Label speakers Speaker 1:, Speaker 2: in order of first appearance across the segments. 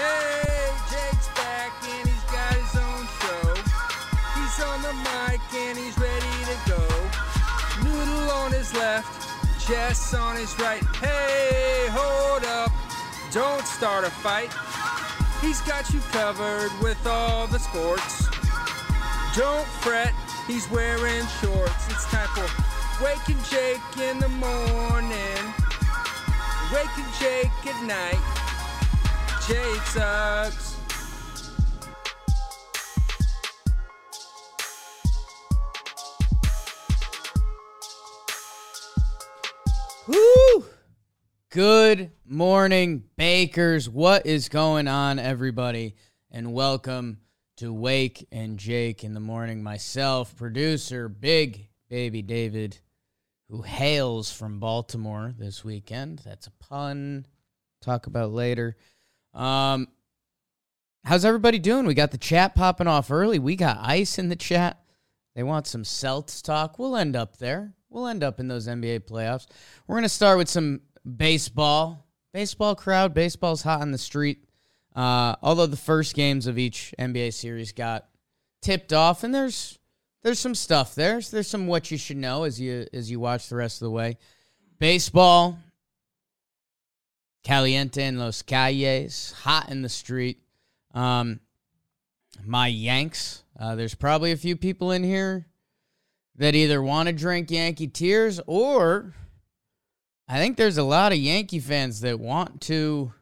Speaker 1: Hey, Jake's back and he's got his own show. He's on the mic and he's ready to go. Noodle on his left, Jess on his right. Hey, hold up, don't start a fight. He's got you covered with all the sports. Don't fret, he's wearing shorts. It's time for Waking Jake in the morning, Waking Jake at night. Jake sucks.
Speaker 2: Woo! Good morning, Bakers. What is going on, everybody? And welcome to Wake and Jake in the morning. Myself, producer, Big Baby David, who hails from Baltimore this weekend. That's a pun. Talk about later. Um, how's everybody doing? We got the chat popping off early. We got ice in the chat. They want some Celts talk. We'll end up there. We'll end up in those NBA playoffs. We're going to start with some baseball. Baseball crowd. Baseball's hot on the street. Uh, although the first games of each NBA series got tipped off, and there's there's some stuff there. There's some what you should know as you as you watch the rest of the way. Baseball, caliente en los calles, hot in the street. Um, my Yanks. Uh, there's probably a few people in here that either want to drink Yankee tears or I think there's a lot of Yankee fans that want to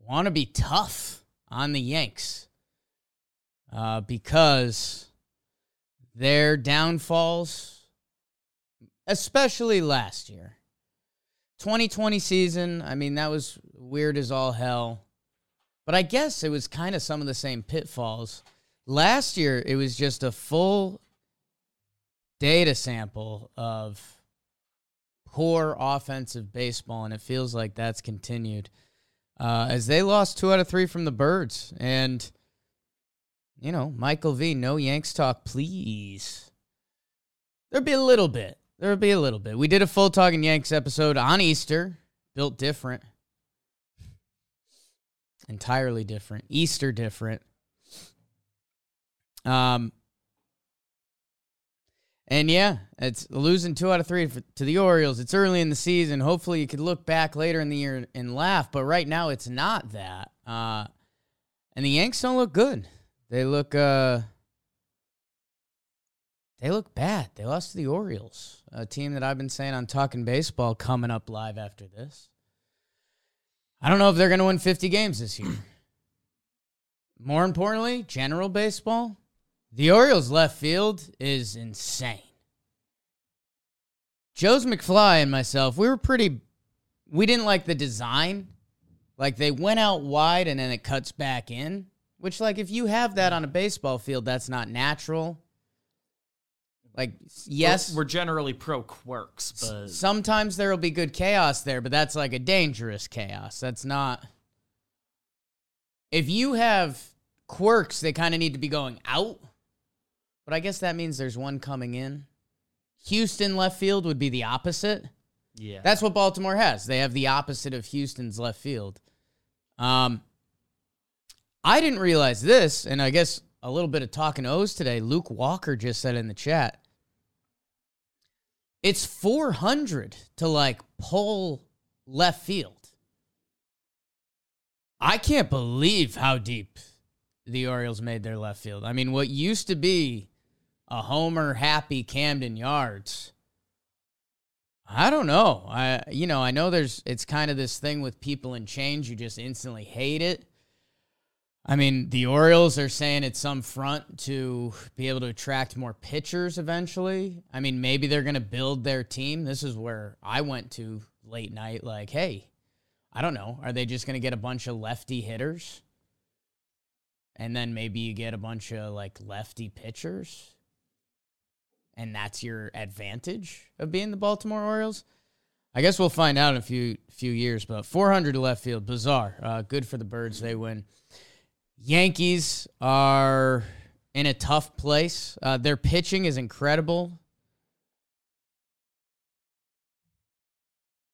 Speaker 2: want to be tough on the Yanks uh, because their downfalls, especially last year, 2020 season. I mean, that was weird as all hell, but I guess it was kind of some of the same pitfalls. Last year, it was just a full data sample of poor offensive baseball, and it feels like that's continued uh, as they lost two out of three from the Birds. And, you know, Michael V, no Yanks talk, please. There'd be a little bit. There'd be a little bit. We did a full Talking Yanks episode on Easter, built different. Entirely different. Easter different. Um, and yeah, it's losing two out of three to the Orioles. It's early in the season. Hopefully, you could look back later in the year and laugh. But right now, it's not that. Uh, and the Yanks don't look good. They look uh, they look bad. They lost to the Orioles, a team that I've been saying on Talking Baseball coming up live after this. I don't know if they're going to win 50 games this year. More importantly, general baseball, the Orioles left field is insane. Joe's McFly and myself, we were pretty we didn't like the design. Like they went out wide and then it cuts back in, which like if you have that on a baseball field, that's not natural. Like yes,
Speaker 3: we're, we're generally pro quirks, but
Speaker 2: sometimes there will be good chaos there, but that's like a dangerous chaos. That's not If you have quirks, they kind of need to be going out but I guess that means there's one coming in. Houston left field would be the opposite.
Speaker 3: Yeah.
Speaker 2: That's what Baltimore has. They have the opposite of Houston's left field. Um, I didn't realize this, and I guess a little bit of talking O's today. Luke Walker just said in the chat. It's 400 to like pull left field. I can't believe how deep the Orioles made their left field. I mean, what used to be a homer happy Camden Yards. I don't know. I you know, I know there's it's kind of this thing with people in change you just instantly hate it. I mean, the Orioles are saying it's some front to be able to attract more pitchers eventually. I mean, maybe they're going to build their team. This is where I went to late night like, "Hey, I don't know. Are they just going to get a bunch of lefty hitters? And then maybe you get a bunch of like lefty pitchers? and that's your advantage of being the Baltimore Orioles? I guess we'll find out in a few few years. But 400 to left field, bizarre. Uh, good for the Birds, they win. Yankees are in a tough place. Uh, their pitching is incredible.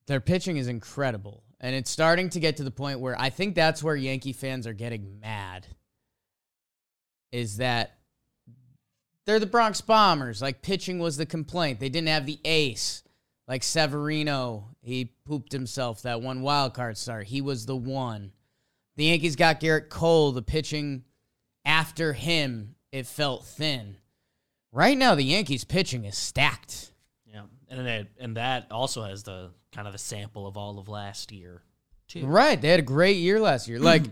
Speaker 2: Their pitching is incredible, and it's starting to get to the point where I think that's where Yankee fans are getting mad. Is that they're the Bronx Bombers. Like pitching was the complaint. They didn't have the ace. Like Severino, he pooped himself that one wild card start. He was the one. The Yankees got Gerrit Cole. The pitching after him, it felt thin. Right now, the Yankees pitching is stacked.
Speaker 3: Yeah, and it, and that also has the kind of a sample of all of last year, too.
Speaker 2: Right. They had a great year last year. Like,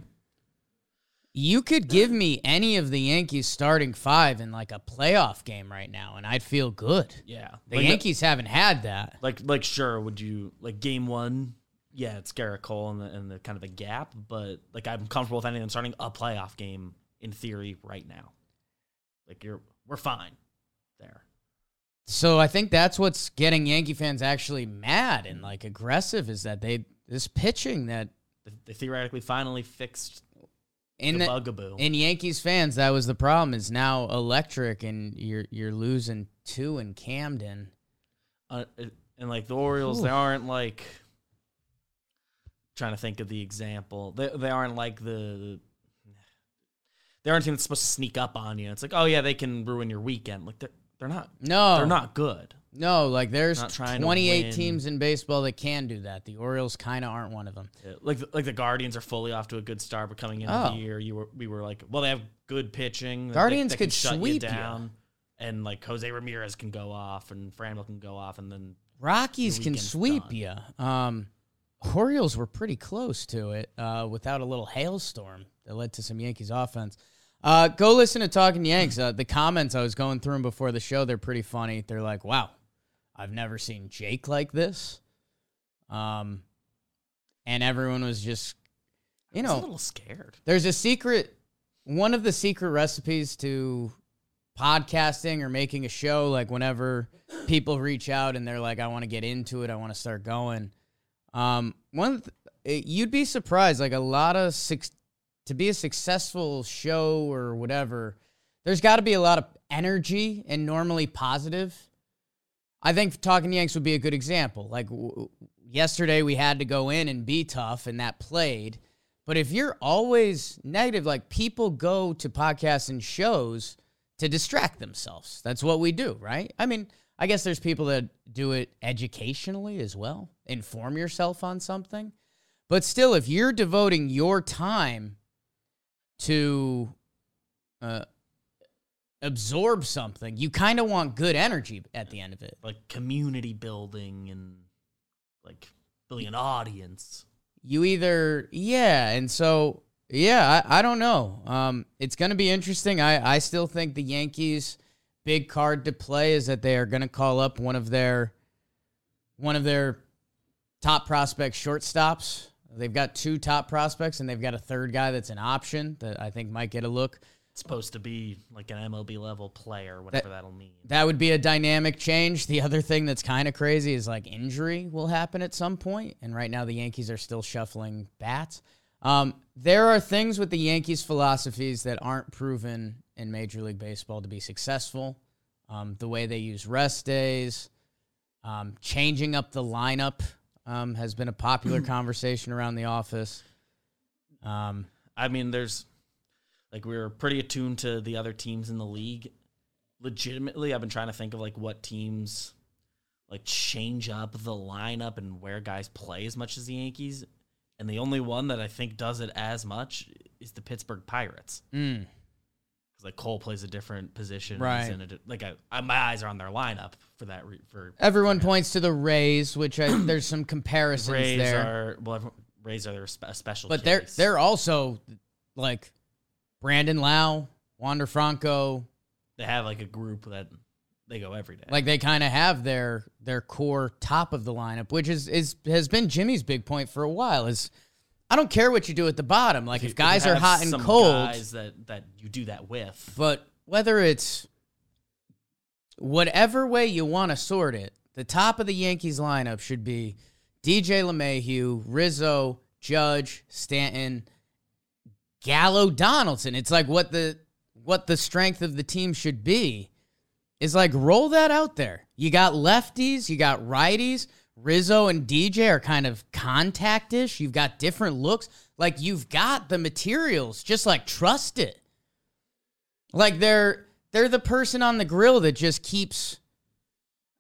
Speaker 2: you could give me any of the Yankees starting five in like a playoff game right now, and I'd feel good.
Speaker 3: Yeah,
Speaker 2: The
Speaker 3: Like,
Speaker 2: Yankees haven't had that.
Speaker 3: Like like sure, would you like game one? Yeah, it's Gerrit Cole and the, and the kind of a gap, but like I'm comfortable with any of starting a playoff game in theory right now. Like you're we're fine there.
Speaker 2: So I think that's what's getting Yankee fans actually mad and like aggressive is that they this pitching that
Speaker 3: They, theoretically finally fixed
Speaker 2: in
Speaker 3: the,
Speaker 2: the,
Speaker 3: bugaboo.
Speaker 2: in Yankees fans that was the problem is now electric and you're you're losing two in Camden.
Speaker 3: uh, and like the Orioles, they aren't like trying to think of the example. They they aren't like the they aren't that's supposed to sneak up on you. It's like, oh yeah, they can ruin your weekend. Like they're they're not
Speaker 2: No,
Speaker 3: they're not good.
Speaker 2: No, like there's
Speaker 3: Not trying to
Speaker 2: 28 teams in baseball that can do that. The Orioles kind of aren't one of them.
Speaker 3: Yeah, Like like the Guardians are fully off to a good start, but coming into
Speaker 2: Oh.
Speaker 3: the year, you were we were like, well, they have good pitching.
Speaker 2: Guardians could sweep
Speaker 3: you
Speaker 2: you.
Speaker 3: and like Jose Ramirez can go off, and Franmil can go off, and then
Speaker 2: Rockies can sweep
Speaker 3: done.
Speaker 2: you. Um, Orioles were pretty close to it uh, without a little hailstorm that led to some Yankees offense. Uh, go listen to Talking Yanks. Uh, the comments I was going through 'em before the show, they're pretty funny. They're like, "Wow, I've never seen Jake like this," um, and everyone was just, you
Speaker 3: was a little scared.
Speaker 2: there's a secret one of the secret recipes to podcasting or making a show like whenever people reach out and they're like i want to get into it i want to start going um one th- you'd be surprised like a lot of suc to be a successful show or whatever there's got to be a lot of energy and normally positive i think talking yanks would be a good example like w- yesterday we had to go in and be tough and that played but if you're always negative, like people go to podcasts and shows to distract themselves. That's what we do, right? I mean, I guess there's people that do it educationally as well, inform yourself on something. But still, if you're devoting your time to uh, absorb something, you kind of want good energy at the end of it.
Speaker 3: like community building and like building an audience.
Speaker 2: you either yeah and so yeah i, I don't know um, it's going to be interesting I, I still think the yankees big card to play is that they are going to call up one of their one of their top prospect shortstops they've got two top prospects and they've got a third guy that's an option that i think might get a look
Speaker 3: It's supposed to be like an MLB level player, whatever that, will mean.
Speaker 2: that would be a dynamic change. The other thing that's kind of crazy is like injury will happen at some point, and right now the Yankees are still shuffling bats. Um, there are things with the Yankees' philosophies that aren't proven in Major League Baseball to be successful. Um, the way they use rest days, um, changing up the lineup um, has been a popular conversation around the office. Um,
Speaker 3: I mean, there's like we were pretty attuned to the other teams in the league. Legitimately, I've been trying to think of like what teams like change up the lineup and where guys play as much as the Yankees. And the only one that I think does it as much is the Pittsburgh Pirates.
Speaker 2: mm,
Speaker 3: Because like Cole plays a different position,
Speaker 2: Right.
Speaker 3: He's in a like I, I, my eyes are on their lineup for that. Re, for
Speaker 2: everyone points to the Rays, which I, there's some comparisons
Speaker 3: Rays
Speaker 2: there.
Speaker 3: are well, everyone- Rays are a special,
Speaker 2: But they're they're also like Brandon Lowe, Wander Franco.
Speaker 3: they have like a group that they go every day.
Speaker 2: Like they kind of have their their core top of the lineup, which is is has been Jimmy's big point for a while. Is I don't care what you do at the bottom. Like if, guys are hot and cold,
Speaker 3: guys that that you do that with.
Speaker 2: but whether it's whatever way you want to sort it, the top of the Yankees lineup should be DJ LeMahieu, Rizzo, Judge, Stanton, Gallo, Donaldson. It's like what the what the strength of the team should be is like roll that out there. You got lefties, you got righties. Rizzo and DJ are kind of contactish. You've got different looks. Like you've got the materials. Just like trust it. Like they're they're the person on the grill that just keeps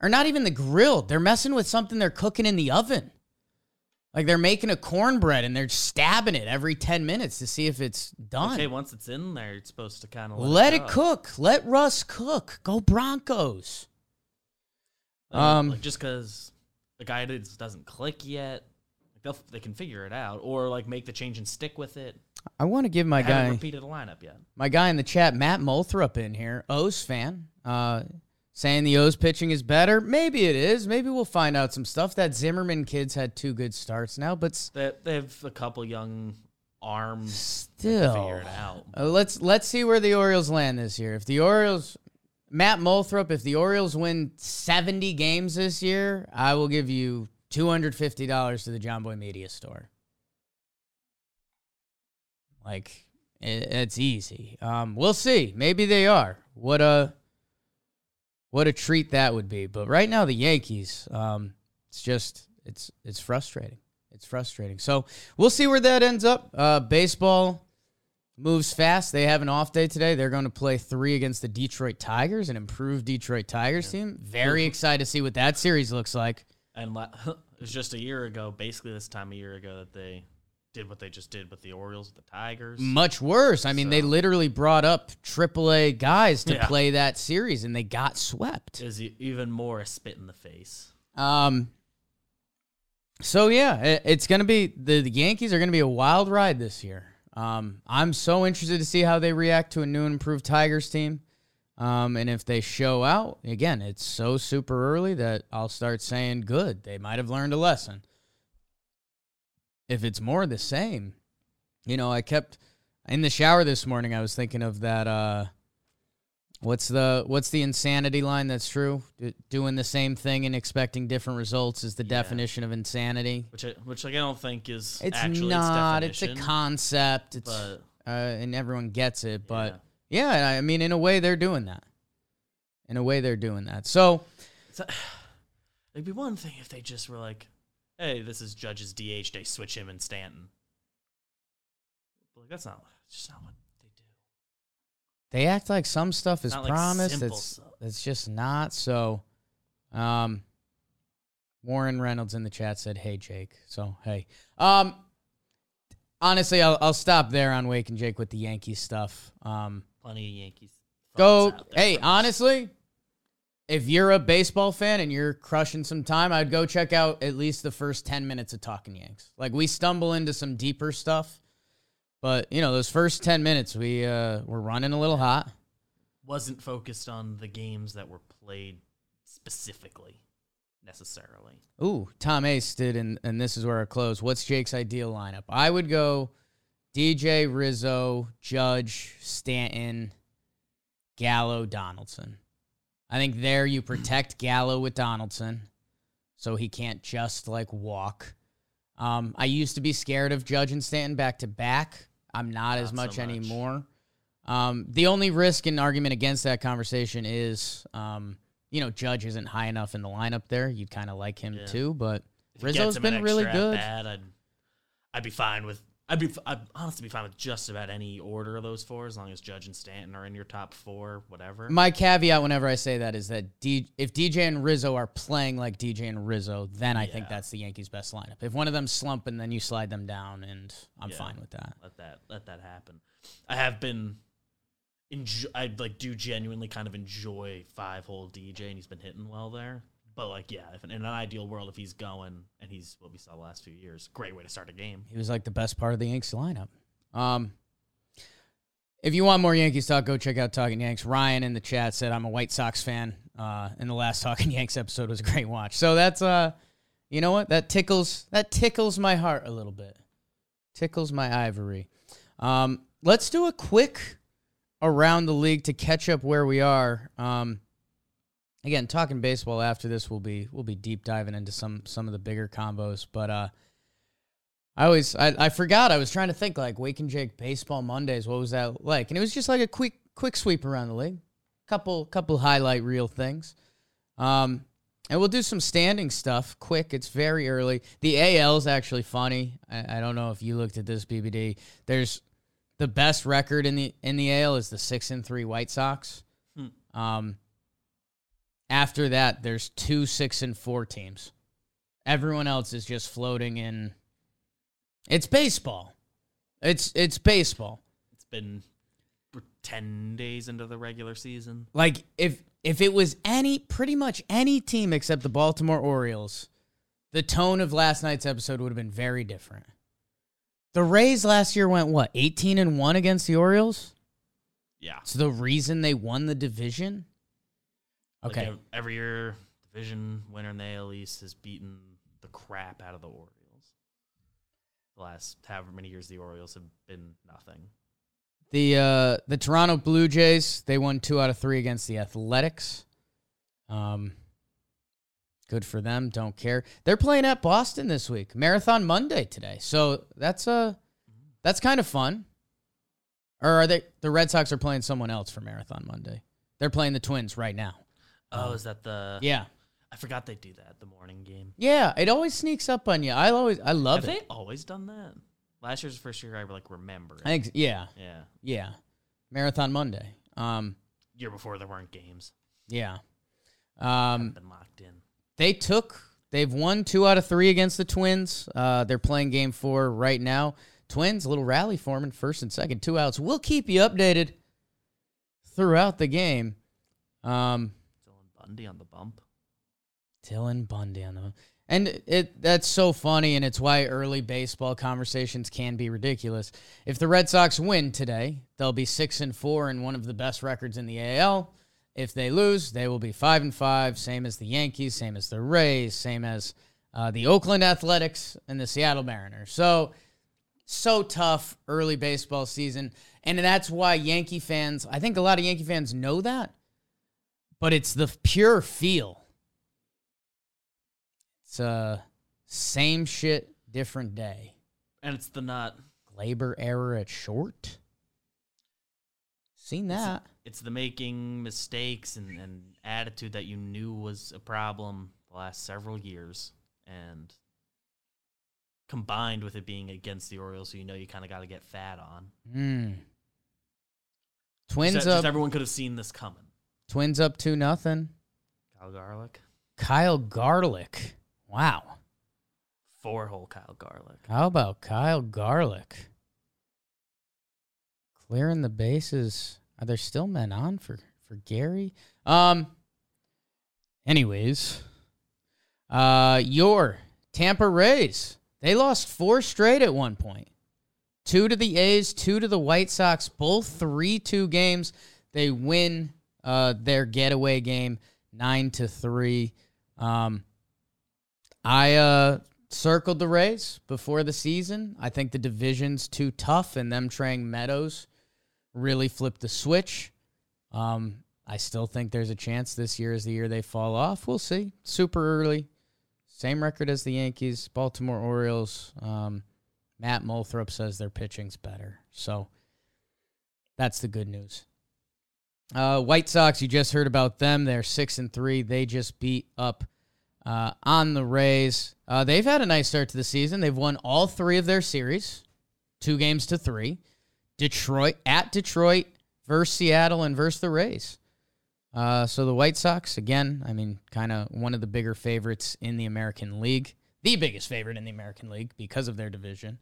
Speaker 2: or not even the grill. They're messing with something they're cooking in the oven. Like they're making a cornbread and they're stabbing it every 10 minutes to see if it's done.
Speaker 3: Okay, once it's in there, it's supposed to kind of let,
Speaker 2: Let
Speaker 3: it,
Speaker 2: it cook. Let Russ cook. Go Broncos.
Speaker 3: Um,
Speaker 2: Um,
Speaker 3: like just because the guidance doesn't click yet, they'll, they can figure it out, or like make the change and stick with it.
Speaker 2: I want to give my
Speaker 3: I haven't
Speaker 2: guy
Speaker 3: repeated a lineup yet.
Speaker 2: my guy in the chat, Matt Molthrop in here, O's fan, uh, saying the O's pitching is better. Maybe it is. Maybe we'll find out some stuff. That Zimmermann kid's had two good starts now, but
Speaker 3: They, they have a couple young arms.
Speaker 2: still,
Speaker 3: figure it out.
Speaker 2: Uh, let's let's see where the Orioles land this year. If the Orioles, Matt Molthrop, if the Orioles win seventy games this year, I will give you two hundred fifty dollars to the Jomboy Media Store. Like it, it's easy. Um, we'll see. Maybe they are. What a what a treat that would be. But right now, the Yankees, um, it's just it's it's frustrating. It's frustrating. So we'll see where that ends up. Uh, baseball moves fast. They have an off day today. They're going to play three against the Detroit Tigers, an improved Detroit Tigers team. Very excited to see what that series looks like.
Speaker 3: And la- it was just a year ago, basically this time a year ago, that they did what they just did with the Orioles, the Tigers.
Speaker 2: Much worse. I mean, they literally brought up AAA guys to
Speaker 3: Yeah.
Speaker 2: play that series, and they got swept.
Speaker 3: Is even more a spit in the face.
Speaker 2: Um. So yeah, it, it's gonna be the, the Yankees are gonna be a wild ride this year. Um, I'm so interested to see how they react to a new and improved Tigers team. Um, and if they show out again, it's so super early that I'll start saying good. They might have learned a lesson. If it's more the same, you know, I kept in the shower this morning. I was thinking of that. Uh, What's the what's the insanity line that's true? D- doing the same thing and expecting different results is the
Speaker 3: Yeah.
Speaker 2: definition of insanity.
Speaker 3: Which I, which like, I don't think is
Speaker 2: It's
Speaker 3: actually
Speaker 2: not.
Speaker 3: its
Speaker 2: It's a concept. It's
Speaker 3: but
Speaker 2: uh, and everyone gets it. But
Speaker 3: yeah.
Speaker 2: yeah, I mean, in a way, they're doing that. In a way, they're doing that. So
Speaker 3: a- it'd be one thing if they just were like, "Hey, this is Judge's DH. They switch him and Stanton." But like, that's not. It's just not what they
Speaker 2: act like some stuff is
Speaker 3: Not like
Speaker 2: promised.
Speaker 3: simple
Speaker 2: It's
Speaker 3: stuff.
Speaker 2: it's just not. So, um, Warren Reynolds in the chat said, "Hey Jake." So hey, um, honestly, I'll I'll stop there on Wake and Jake with the Yankees stuff. Um.
Speaker 3: Plenty of Yankees.
Speaker 2: Go.
Speaker 3: thoughts out there
Speaker 2: Hey, honestly, if you're a baseball fan and you're crushing some time, I'd go check out at least the first 10 minutes of Talking Yanks. Like we stumble into some deeper stuff, but you know, those first 10 minutes we uh we're running a little hot.
Speaker 3: wasn't focused on the games that were played specifically, necessarily.
Speaker 2: Ooh, Tom Ace did and and this is where I close. What's Jake's ideal lineup? I would go DJ Rizzo, Judge, Stanton, Gallo, Donaldson. I think there you protect Gallo with Donaldson so he can't just like walk. Um, I used to be scared of Judge and Stanton back to back. I'm not, as
Speaker 3: Not so
Speaker 2: much,
Speaker 3: much.
Speaker 2: anymore. Um, the only risk and argument against that conversation is, um, you know, Judge isn't high enough in the lineup there. You'd kind of like him
Speaker 3: Yeah.
Speaker 2: too, but
Speaker 3: gets
Speaker 2: been really good.
Speaker 3: Bad, I'd, I'd be fine with. I'd be. I'd honestly be fine with just about any order of those four, as long as Judge and Stanton are in your top four, whatever.
Speaker 2: My caveat whenever I say that is that D- if DJ and Rizzo are playing like DJ and Rizzo, then I think that's the Yankees' best lineup. If one of them's slumping, then you slide them down, and I'm
Speaker 3: Yeah.
Speaker 2: fine with that.
Speaker 3: let that let that happen. I have been. Enjoy, I like do genuinely kind of enjoy five hole DJ, and he's been hitting well there. But like, yeah, if in an ideal world, if he's going and he's what we saw the last few years, great way to start a game.
Speaker 2: He was like the best part of the Yankees lineup. Um, if you want more Yankees talk, go check out Talking Yanks. Ryan in the chat said I'm a White Sox fan. Uh, and the last Talking Yanks episode was a great watch. So that's uh, you know what? That tickles that tickles my heart a little bit. Tickles my ivory. Um, let's do a quick around the league to catch up where we are. Um, again, talking baseball after this, we'll be we'll be deep diving into some some of the bigger combos. But uh, I always I, I forgot I was trying to think like Wake and Jake baseball Mondays. What was that like? And it was just like a quick quick sweep around the league. Couple couple highlight reel things. Um, and we'll do some standing stuff quick. It's very early. The AL is actually funny. I, I don't know if you looked at this BBD. There's the best record in the in the AL is the six and three White Sox.
Speaker 3: Hmm.
Speaker 2: Um, after that, there's two six and four teams. Everyone else is just floating in. It's baseball. It's it's baseball.
Speaker 3: It's been 10 days into the regular season.
Speaker 2: Like if if it was any pretty much any team except the Baltimore Orioles, the tone of last night's episode would have been very different. The Rays last year went what, 18 and 1 against the Orioles?
Speaker 3: Yeah.
Speaker 2: It's the reason they won the division?
Speaker 3: Like,
Speaker 2: Okay.
Speaker 3: ev- every year, division winner in the AL East has beaten the crap out of the Orioles. The last however many years the Orioles have been nothing.
Speaker 2: The uh the Toronto Blue Jays, they won 2 out of 3 against the Athletics. Um good for them, don't care. They're playing at Boston this week. Marathon Monday today. So that's uh that's kind of fun. Or are they the Red Sox are playing someone else for Marathon Monday. They're playing the Twins right now.
Speaker 3: Oh, is that the?
Speaker 2: Yeah.
Speaker 3: I forgot they do that the morning game.
Speaker 2: Yeah, it always sneaks up on you. I always I love
Speaker 3: Have
Speaker 2: it.
Speaker 3: they always done that? Last year's the first year I like remember. It.
Speaker 2: I think yeah,
Speaker 3: yeah.
Speaker 2: yeah. Marathon Monday. Um
Speaker 3: Year before there weren't games.
Speaker 2: yeah.
Speaker 3: Um,
Speaker 2: Um
Speaker 3: been locked in.
Speaker 2: they took they've won two out of three against the twins uh, they're playing game four right now twins a little rally forming first and second two outs we'll keep you updated throughout the game um,
Speaker 3: Bundy on the bump.
Speaker 2: dylan bundy on the and it that's so funny and it's why early baseball conversations can be ridiculous if the red sox win today they'll be six and four and one of the best records in the al if they lose, they will be five and five, same as the Yankees, same as the Rays, same as uh, the Oakland Athletics and the Seattle Mariners. So, so tough early baseball season, and that's why Yankee fans. I think a lot of Yankee fans know that, but it's the pure feel. It's uh, same shit, different day.
Speaker 3: And it's the not.
Speaker 2: Labor error at short. Seen that.
Speaker 3: It's the making mistakes and, and attitude that you knew was a problem the last several years, and combined with it being against the Orioles, so you know you kind of got to get fat on.
Speaker 2: Hmm. Twins up.
Speaker 3: everyone could have seen this coming.
Speaker 2: Twins up two nothing.
Speaker 3: Kyle Garlick,
Speaker 2: Kyle Garlick. Wow.
Speaker 3: four hole Kyle Garlick.
Speaker 2: How about Kyle Garlick? Clearing the bases. Are there still men on for for Gary? Um. Anyways, uh, your Tampa Rays. They lost four straight at one point. Two to the A's, two to the White Sox. Both three-two games. They win uh, their getaway game nine to three. Um, I uh, circled the Rays before the season. I think the division's too tough, and them trading Meadows really flipped the switch. Um, I still think there's a chance this year is the year they fall off. We'll see. Super early. Same record as the Yankees, Baltimore Orioles. Um, Matt Molthrop says their pitching's better. So that's the good news. Uh, White Sox, you just heard about them. They're six and three. They just beat up uh, on the Rays. Uh, they've had a nice start to the season. They've won all three of their series, two games to three. Detroit at Detroit versus Seattle and versus the Rays. Uh, so the White Sox, again, I mean, kind of one of the bigger favorites in the American League, the biggest favorite in the American League because of their division.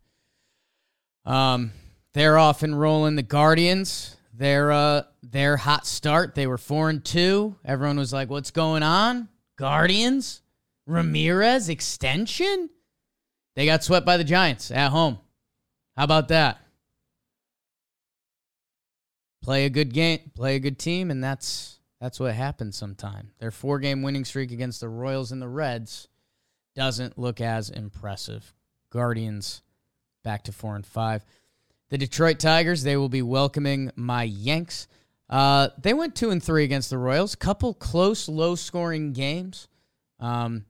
Speaker 2: Um, they're off and rolling. The Guardians, their uh, their hot start. They were four and two. Everyone was like, "What's going on?" Guardians, Ramirez extension. They got swept by the Giants at home. How about that? Play a good game, play a good team, and that's that's what happens sometime. Their four game winning streak against the Royals and the Reds doesn't look as impressive. Guardians back to four and five. The Detroit Tigers, they will be welcoming my Yanks. Uh, they went two and three against the Royals. Couple close, low scoring games. Um,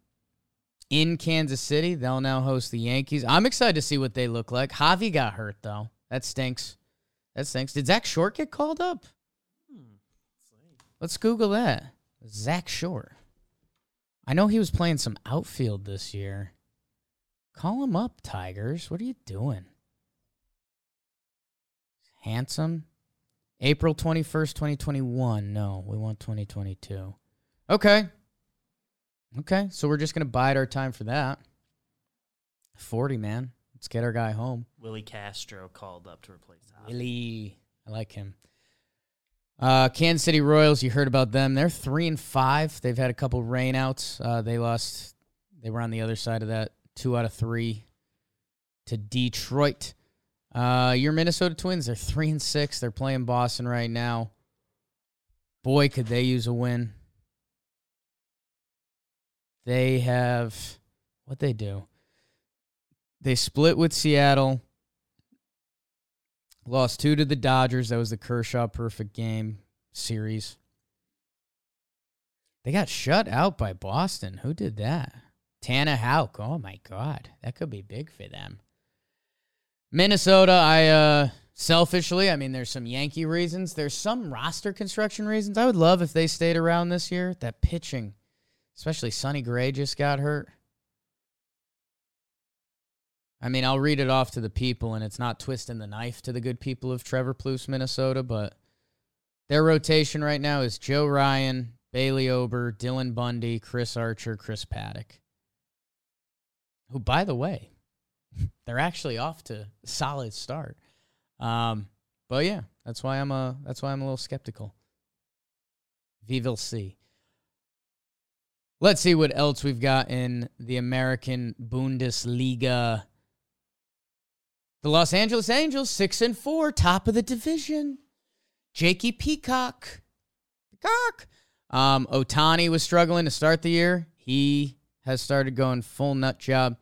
Speaker 2: in Kansas City, they'll now host the Yankees. I'm excited to see what they look like. Javi got hurt though. That stinks. That stinks. Did Zach Short get called up? Let's Google that. Zach Short. I know he was playing some outfield this year. Call him up, Tigers. What are you doing? Handsome. April 21st, 2021. No, we want 2022. Okay. Okay, so we're just going to bide our time for that. 40, man. Let's get our guy home.
Speaker 3: Willi Castro called up to replace.
Speaker 2: Willi. I like him. Uh, Kansas City Royals, you heard about them. They're three and five. They've had a couple rainouts. Uh, they lost. They were on the other side of that. Two out of three to Detroit. Uh, your Minnesota Twins. They're three and six. They're playing Boston right now. Boy, could they use a win. They have what they do. They split with Seattle. Lost two to the Dodgers. That was the Kershaw perfect game series. They got shut out by Boston. Who did that? Tanner Houck. Oh my God. That could be big for them. Minnesota, I uh selfishly, I mean, there's some Yankee reasons. There's some roster construction reasons. I would love if they stayed around this year. That pitching, especially Sonny Gray just got hurt. I mean, I'll read it off to the people, and it's not twisting the knife to the good people of Trevor Plouffe, Minnesota, but their rotation right now is Joe Ryan, Bailey Ober, Dylan Bundy, Chris Archer, Chris Paddack. Who, by the way, they're actually off to a solid start. Um, but yeah, that's why I'm a that's why I'm a little skeptical. We will see. Let's see what else we've got in the American Bundesliga. The Los Angeles Angels, six and four, top of the division. Jakey Peacock. Peacock. Um, Ohtani was struggling to start the year. He has started going full nut job.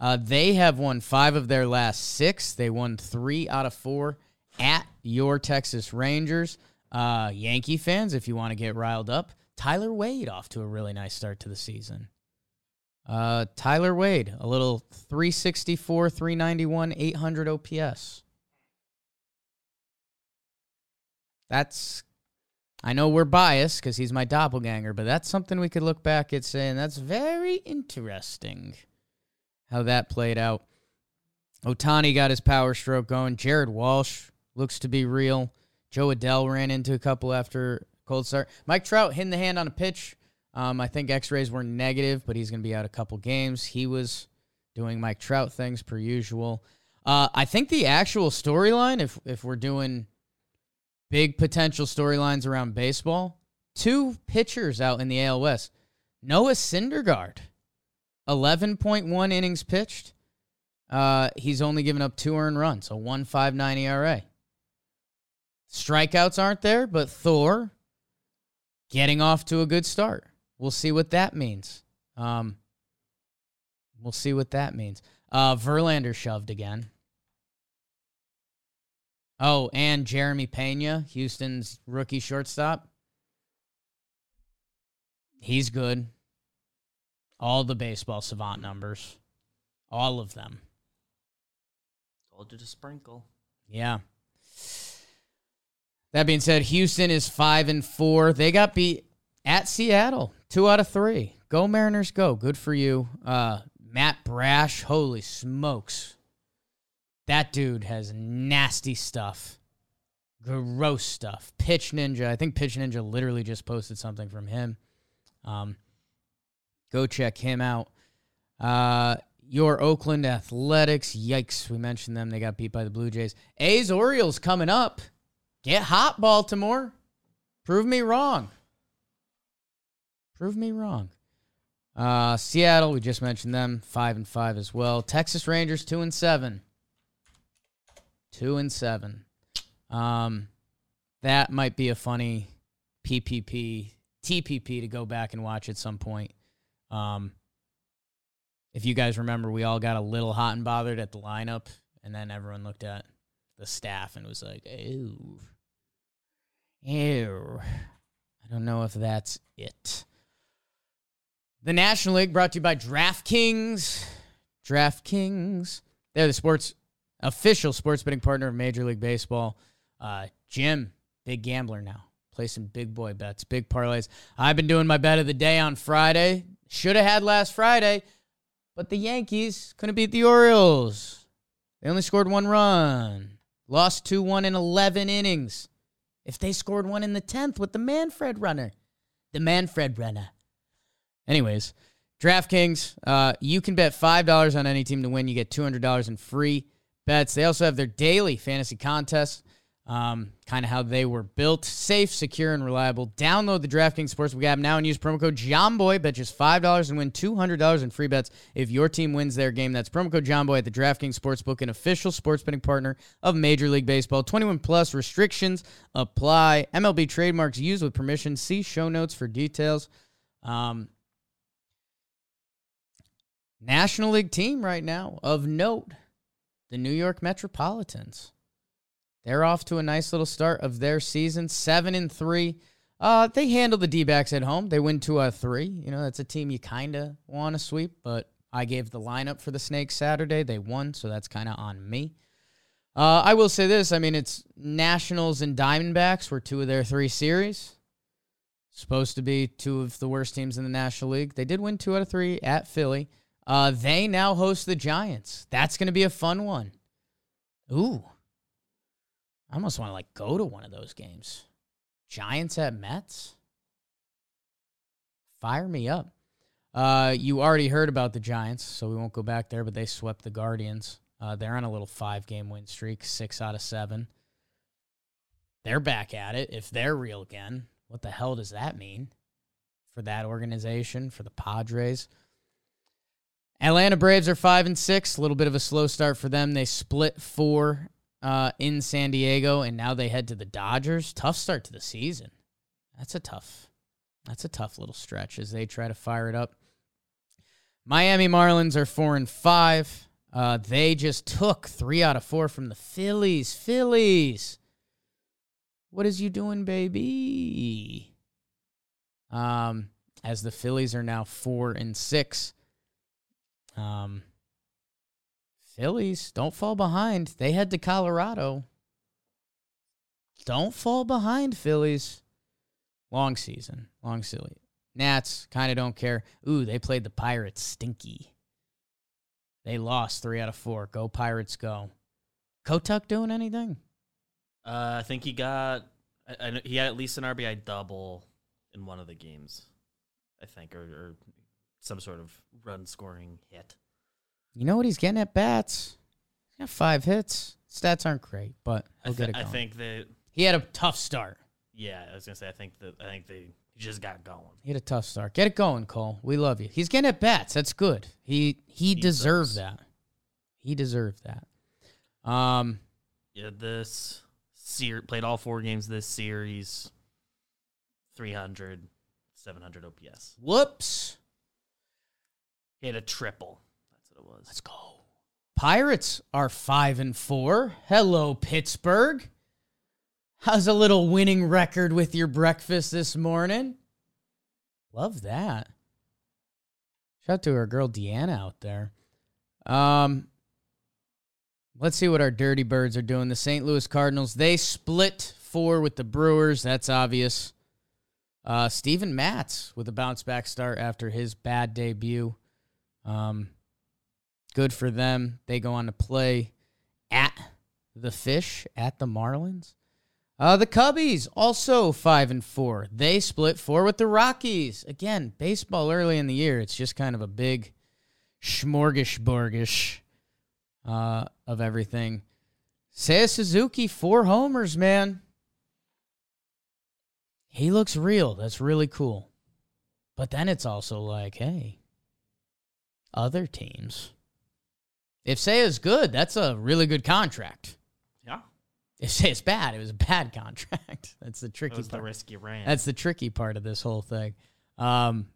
Speaker 2: Uh, they have won five of their last six. They won three out of four at your Texas Rangers. Uh, Yankee fans, if you want to get riled up, Tyler Wade off to a really nice start to the season. Uh, Tyler Wade, a little 364, 391, 800 OPS. That's, I know we're biased because he's my doppelganger, but that's something we could look back at saying that's very interesting how that played out. Ohtani got his power stroke going. Jared Walsh looks to be real. Jo Adell ran into a couple after cold start. Mike Trout hitting the hand on a pitch. Um, I think X-rays were negative, but he's going to be out a couple games. He was doing Mike Trout things per usual. Uh, I think the actual storyline, if if we're doing big potential storylines around baseball, two pitchers out in the AL West. Noah Syndergaard, eleven point one innings pitched. Uh, he's only given up two earned runs, a one five nine ERA. Strikeouts aren't there, but Thor getting off to a good start. We'll see what that means. Um, we'll see what that means. Uh, Verlander shoved again. Oh, and Jeremy Pena, Houston's rookie shortstop. He's good. All the baseball savant numbers. All of them.
Speaker 3: Told you to sprinkle.
Speaker 2: Yeah. That being said, Houston is five and four. They got beat at Seattle, two out of three. Go Mariners, go! Good for you, uh, Matt Brash. Holy smokes, that dude has nasty stuff, gross stuff. Pitch Ninja, I think Pitch Ninja literally just posted something from him. Um, go check him out. Uh, your Oakland Athletics, yikes! We mentioned them. They got beat by the Blue Jays. A's Orioles coming up. Get hot, Baltimore. Prove me wrong. Prove me wrong. Uh, Seattle, we just mentioned them, five and five as well. Texas Rangers, two and seven. Two and seven. Um, that might be a funny PPP, TPP to go back and watch at some point. Um, if you guys remember, we all got a little hot and bothered at the lineup, and then everyone looked at the staff and was like, "Ew, ew." I don't know if that's it. The National League brought to you by DraftKings. DraftKings. They're the sports official sports betting partner of Major League Baseball. Uh, Jim, big gambler now. Play some big boy bets, big parlays. I've been doing my bet of the day on Friday. Should have had last Friday, but the Yankees couldn't beat the Orioles. They only scored one run, lost 2 1 in 11 innings. If they scored one in the 10th with the Manfred runner, the Manfred runner. Anyways, DraftKings, uh, you can bet $5 on any team to win. You get $200 in free bets. They also have their daily fantasy contest um, kind of how they were built. Safe, secure, and reliable. Download the DraftKings Sportsbook app now and use promo code JOMBOY. Bet just $5 and win $200 in free bets if your team wins their game. That's promo code JOMBOY at the DraftKings Sportsbook, an official sports betting partner of Major League Baseball. 21 plus restrictions apply. MLB trademarks used with permission. See show notes for details. Um, National League team right now of note the New York Metropolitans. They're off to a nice little start of their season, seven and three. Uh, they handle the D backs at home. They win two out of three. You know, that's a team you kind of want to sweep, but I gave the lineup for the Snakes Saturday. They won, so that's kind of on me. Uh, I will say this I mean, it's Nationals and Diamondbacks were two of their three series. Supposed to be two of the worst teams in the National League. They did win two out of three at Philly. Uh, they now host the Giants. That's going to be a fun one. Ooh. I almost want to like go to one of those games. Giants at Mets. Fire me up. Uh, you already heard about the Giants, so we won't go back there. But they swept the Guardians. Uh, they're on a little five-game win streak, six out of seven. They're back at it. If they're real again, what the hell does that mean for that organization, for the Padres? Atlanta Braves are five and six. A little bit of a slow start for them. They split four uh, in San Diego, and now they head to the Dodgers. Tough start to the season. That's a tough. That's a tough little stretch as they try to fire it up. Miami Marlins are four and five. Uh, they just took three out of four from the Phillies. Phillies. What is you doing, baby? Um, as the Phillies are now four and six. Um, Phillies, don't fall behind. They head to Colorado. Don't fall behind, Phillies. Long season, long silly. Nats kind of don't care. Ooh, they played the Pirates stinky. They lost three out of four. Go Pirates, go. Kotuck doing anything?
Speaker 3: Uh, I think he got. I, I, he had at least an RBI double in one of the games. I think, or, or some sort of run scoring hit.
Speaker 2: You know what he's getting at bats? He's got five hits. Stats aren't great, but he'll
Speaker 3: I,
Speaker 2: get
Speaker 3: th-
Speaker 2: it
Speaker 3: I think that.
Speaker 2: he had a tough start.
Speaker 3: Yeah, I was gonna say. I think that. I think they just got going.
Speaker 2: He had a tough start. Get it going, Cole. We love you. He's getting at bats. That's good. He he, deserved
Speaker 3: does.
Speaker 2: that. He deserved that. Um,
Speaker 3: Yeah, this ser- played all four games this series. 300, 700 OPS.
Speaker 2: whoops.
Speaker 3: He had a triple. It was.
Speaker 2: Let's go. Pirates are five and four. Hello, Pittsburgh. How's a little winning record with your breakfast this morning? Love that. Shout out to our girl Deanna out there. Um, let's see what our Dirty Birds are doing. The St. Louis Cardinals, they split four with the Brewers. That's obvious. Uh, Steven Matz with a bounce back start after his bad debut. Um, good for them. They go on to play at the Fish, at the Marlins. Uh, the Cubbies also five and four. They split four with the Rockies. Again, baseball early in the year, it's just kind of a big smorgasbordish uh, of everything. Seiya Suzuki, four homers, man. He looks real. That's really cool. But then it's also like, hey, other teams. If Seiya's good, that's a really good contract.
Speaker 3: Yeah.
Speaker 2: If Seiya's bad, it was a bad contract. that's the
Speaker 3: That
Speaker 2: tricky
Speaker 3: was
Speaker 2: part.
Speaker 3: risk you ran.
Speaker 2: That's the tricky part of this whole thing. Um,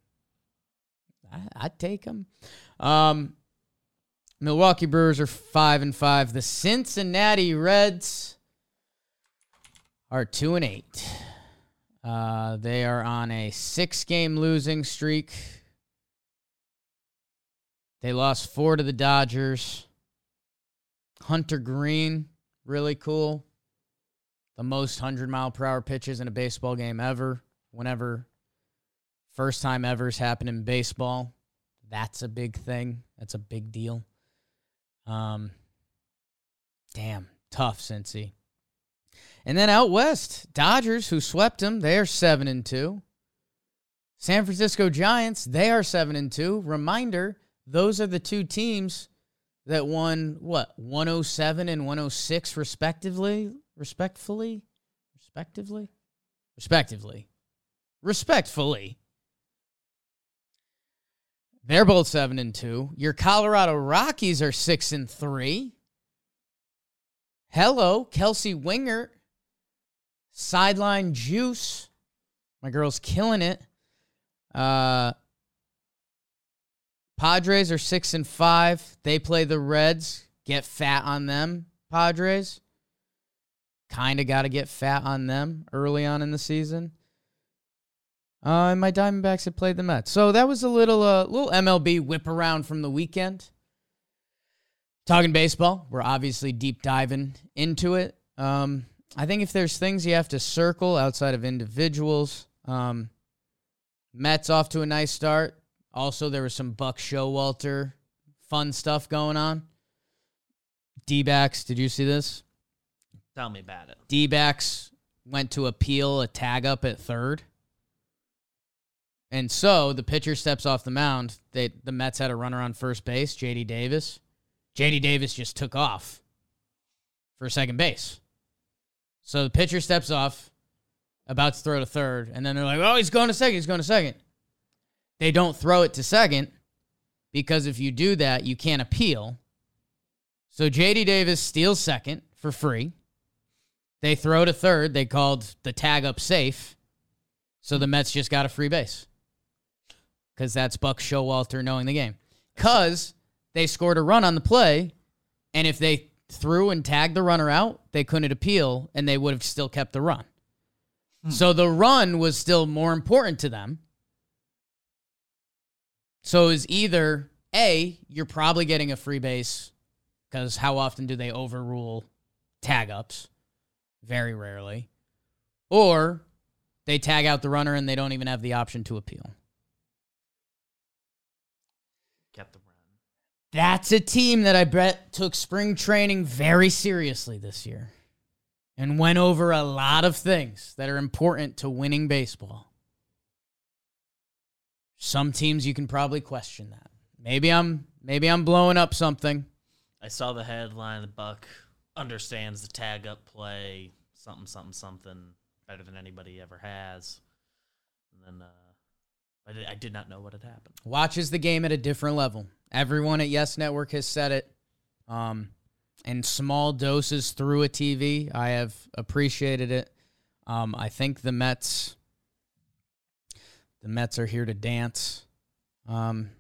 Speaker 2: I, I'd take them. Um, Milwaukee Brewers are five and five. The Cincinnati Reds are two and eight. Uh, they are on a six-game losing streak. They lost four to the Dodgers. Hunter Greene, really cool. The most 100 mile per hour pitches in a baseball game ever. Whenever First time ever's happened in baseball. That's a big thing. That's a big deal. Um, damn, tough, Cincy. And then out west, Dodgers, who swept them, they are seven and two. San Francisco Giants, they are seven and two. Reminder: those are the two teams that won what 107 and 106 respectively, respectfully, respectively, respectively, respectfully. They're both seven and two. Your Colorado Rockies are six and three. Hello, Kelsey Wingert, Sideline juice. My girl's killing it. Uh Padres are six and five. They play the Reds. Get fat on them, Padres. Kind of got to get fat on them early on in the season. Uh, and my Diamondbacks have played the Mets. So that was a little uh, little MLB whip around from the weekend. Talking baseball, we're obviously deep diving into it. Um, I think if there's things you have to circle outside of individuals, um, Mets off to a nice start. Also, there was some Buck Showalter fun stuff going on. D backs, did you see this?
Speaker 3: Tell me about it.
Speaker 2: D backs went to appeal a tag up at third. And so the pitcher steps off the mound. They the Mets had a runner on first base, JD Davis. JD Davis just took off for second base. So the pitcher steps off, about to throw to third, and then they're like, "Oh, he's going to second. He's going to second. They don't throw it to second because if you do that, you can't appeal. So JD Davis steals second for free. They throw to third. They called the tag up safe. So the Mets just got a free base. Because that's Buck Showalter knowing the game. Because they scored a run on the play, and if they threw and tagged the runner out, they couldn't appeal, and they would have still kept the run. Hmm. So the run was still more important to them. So is either A, you're probably getting a free base because how often do they overrule tag ups? Very rarely. Or they tag out the runner and they don't even have the option to appeal.
Speaker 3: Kept the run.
Speaker 2: That's a team that I bet took spring training very seriously this year and went over a lot of things that are important to winning baseball. Some teams you can probably question that. Maybe I'm maybe I'm blowing up something.
Speaker 3: I saw the headline. The Buck understands the tag up play, something, something, something better than anybody ever has. And then uh, I, did, I did not know what had happened.
Speaker 2: Watches the game at a different level. Everyone at Yes Network has said it. Um, in small doses through a TV. I have appreciated it. Um, I think the Mets, the Mets are here to dance. Um,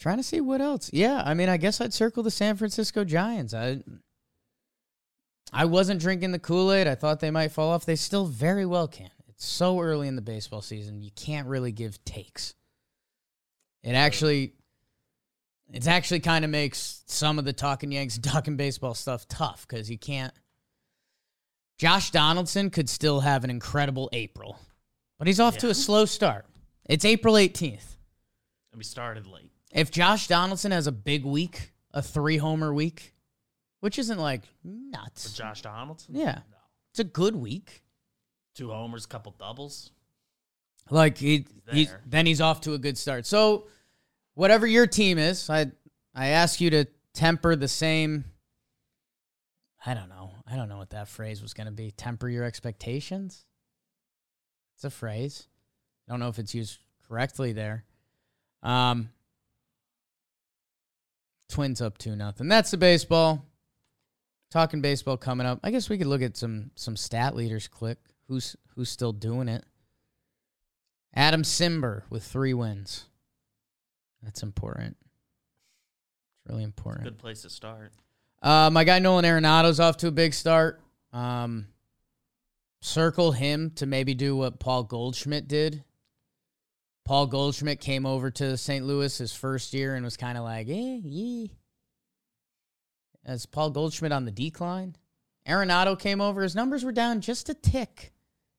Speaker 2: trying to see what else. Yeah, I mean, I guess I'd circle the San Francisco Giants. I, I wasn't drinking the Kool Aid. I thought they might fall off. They still very well can. It's so early in the baseball season. You can't really give takes. It actually it actually kind of makes some of the talking Yanks talking baseball stuff tough because you can't. Josh Donaldson could still have an incredible April, but he's off to a slow start. It's April 18th.
Speaker 3: And we started late.
Speaker 2: If Josh Donaldson has a big week, a three homer week, which isn't like nuts.
Speaker 3: For Josh Donaldson?
Speaker 2: Yeah.
Speaker 3: No.
Speaker 2: it's a good week.
Speaker 3: Two homers, couple doubles.
Speaker 2: Like he, he's, then he's off to a good start. So, whatever your team is, I I ask you to temper the same. I don't know. I don't know what that phrase was going to be. Temper your expectations. It's a phrase. I don't know if it's used correctly there. Um, Twins up two nothing. That's the baseball. Talking baseball coming up. I guess we could look at some some stat leaders. Click who's who's still doing it. Adam Cimber with three wins. That's important. It's really important.
Speaker 3: Good place to start.
Speaker 2: Uh, my guy Nolan Arenado's off to a big start. Um, circle him to maybe do what Paul Goldschmidt did. Paul Goldschmidt came over to St. Louis his first year and was kind of like, eh, yeah. As Paul Goldschmidt on the decline. Arenado came over. His numbers were down just a tick.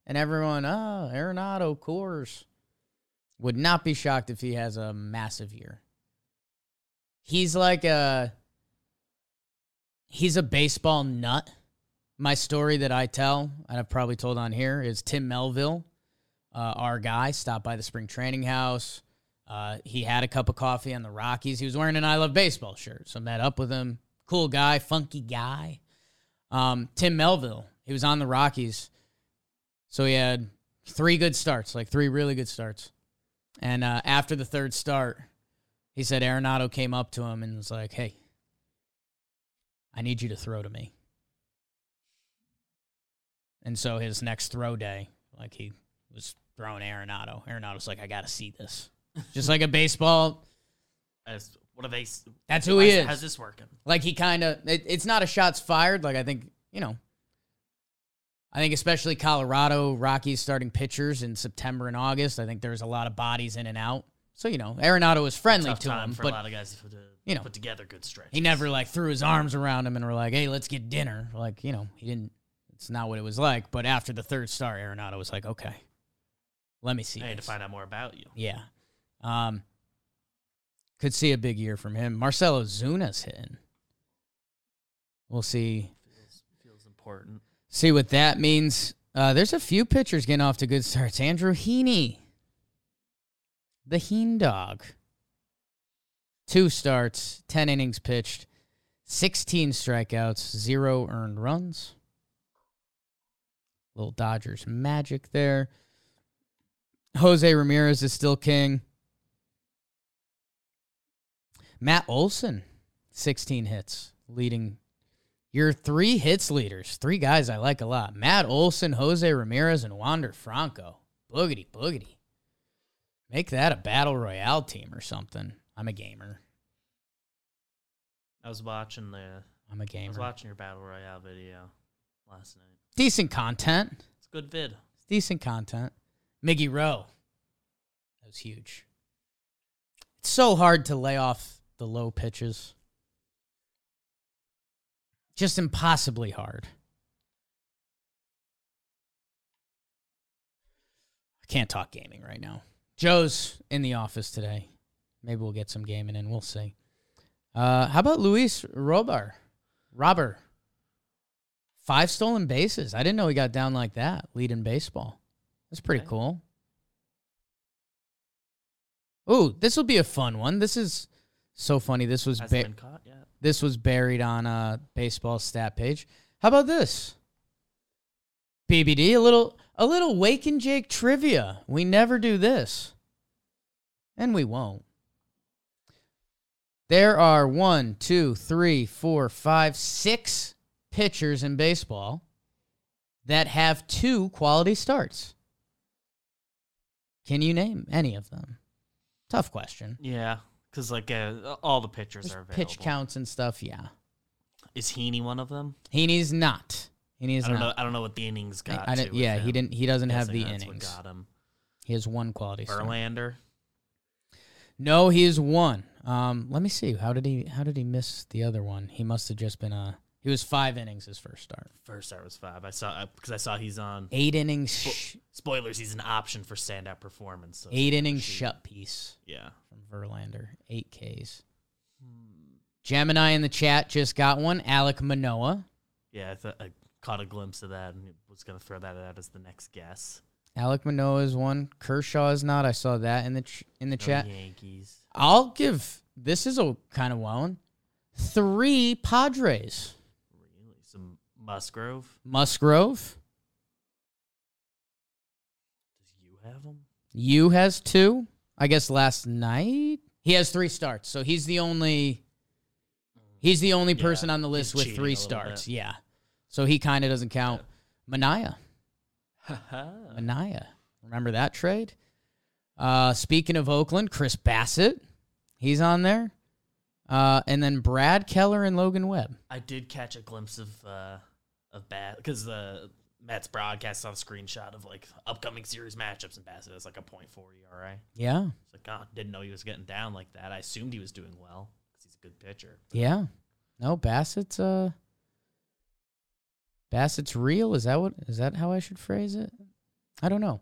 Speaker 2: And everyone, oh, Arenado, Coors. Would not be shocked if he has a massive year. He's like a he's a baseball nut. My story that I tell, and I've probably told on here, is Tim Melville, uh, our guy, stopped by the spring training house. Uh, he had a cup of coffee on the Rockies. He was wearing an I Love Baseball shirt, so met up with him. Cool guy, funky guy. Um, Tim Melville, he was on the Rockies, so he had three good starts, like three really good starts. And uh, after the third start, he said Arenado came up to him and was like, "Hey, I need you to throw to me." And so his next throw day, like he was throwing Arenado. Arenado's like, "I got to see this," just like a baseball.
Speaker 3: As, what are they?
Speaker 2: That's who he
Speaker 3: how's,
Speaker 2: is.
Speaker 3: How's this working?
Speaker 2: Like he kind of, it, it's not a shots fired. Like I think you know. I think especially Colorado Rockies starting pitchers in September and August. I think there's a lot of bodies in and out. So you know, Arenado was friendly
Speaker 3: Tough
Speaker 2: to him, but
Speaker 3: a lot of guys to, to
Speaker 2: you know,
Speaker 3: put together good stretches.
Speaker 2: he never like threw his arms around him and were like, "Hey, let's get dinner." Like you know, he didn't. It's not what it was like. But after the third star, Arenado was like, "Okay, let me see."
Speaker 3: I need to find out more about you.
Speaker 2: Yeah. Um could see a big year from him. Marcell Ozuna's hitting. We'll see
Speaker 3: Feels, feels important.
Speaker 2: see what that means. Uh, there's a few pitchers getting off to good starts. Andrew Heaney. The Heen dog. Two starts, 10 innings pitched, 16 strikeouts, zero earned runs. Little Dodgers magic there. Jose Ramirez is still king. Matt Olson, 16 hits, leading your three hits leaders. Three guys I like a lot. Matt Olson, Jose Ramirez, and Wander Franco. Boogity, boogity. Make that a battle royale team or something. I'm a gamer.
Speaker 3: I was watching the.
Speaker 2: I'm a
Speaker 3: I was
Speaker 2: gamer.
Speaker 3: watching your battle royale video last night.
Speaker 2: Decent content.
Speaker 3: It's good vid.
Speaker 2: It's Decent content. Miggy Rowe. That was huge. It's so hard to lay off the low pitches. Just impossibly hard. I can't talk gaming right now. Joe's in the office today. Maybe we'll get some gaming in. We'll see. Uh, how about Luis Robert? Robber. Five stolen bases. I didn't know he got down like that, leading baseball. That's pretty
Speaker 3: Okay.
Speaker 2: cool. Ooh, this will be a fun one. This is so funny. This was ba-
Speaker 3: caught
Speaker 2: this was buried on a baseball stat page. How about this? BBD, a little a little Wake and Jake trivia. We never do this. And we won't. There are one, two, three, four, five, six pitchers in baseball that have two quality starts. Can you name any of them? Tough question.
Speaker 3: Yeah, because like uh, all the pitchers
Speaker 2: There's
Speaker 3: are available.
Speaker 2: pitch counts and stuff, yeah.
Speaker 3: Is Heaney one of them?
Speaker 2: Heaney's not. Heaney's
Speaker 3: I don't
Speaker 2: not.
Speaker 3: know. I don't know what the innings got.
Speaker 2: I
Speaker 3: with
Speaker 2: yeah, he
Speaker 3: him.
Speaker 2: didn't. He doesn't have the
Speaker 3: that's what
Speaker 2: innings.
Speaker 3: got him.
Speaker 2: He has one quality start.
Speaker 3: Verlander.
Speaker 2: No, he is one. Um, let me see. How did he? How did he miss the other one? He must have just been a. He was five innings his first start.
Speaker 3: First start was five. I saw because I saw he's on.
Speaker 2: Eight innings. Sh-
Speaker 3: Spoilers. He's an option for standout performance. So
Speaker 2: eight innings shut piece
Speaker 3: Yeah.
Speaker 2: from Verlander. Eight Ks. Gemini in the chat just got one. Alek Manoah.
Speaker 3: Yeah, I, thought I caught a glimpse of that and was gonna throw that out as the next guess.
Speaker 2: Alek Manoah is one. Kershaw is not. I saw that in the ch- in the
Speaker 3: Go
Speaker 2: chat.
Speaker 3: Yankees.
Speaker 2: I'll give. This is a kind of one. Three Padres.
Speaker 3: Musgrove.
Speaker 2: Musgrove.
Speaker 3: Does you have him?
Speaker 2: You has two. I guess last night he has three starts, so he's the only. He's the only
Speaker 3: Yeah,
Speaker 2: person on the list with three starts.
Speaker 3: bit.
Speaker 2: Yeah, so he kind of doesn't count. Manaya,
Speaker 3: Mania.
Speaker 2: Manaya. Remember that trade? Uh, speaking of Oakland, Chris Bassitt, he's on there. Uh, and then Brad Keller and Logan Webb.
Speaker 3: I did catch a glimpse of uh of Bat because the Mets broadcast on a screenshot of like upcoming series matchups and Bassitt has like a point four ERA.
Speaker 2: Yeah,
Speaker 3: It's like, God, didn't know he was getting down like that. I assumed he was doing well because he's a good pitcher.
Speaker 2: yeah. No, Bassitt's uh, Bassitt's real. Is that what? Is that how I should phrase it? I don't know.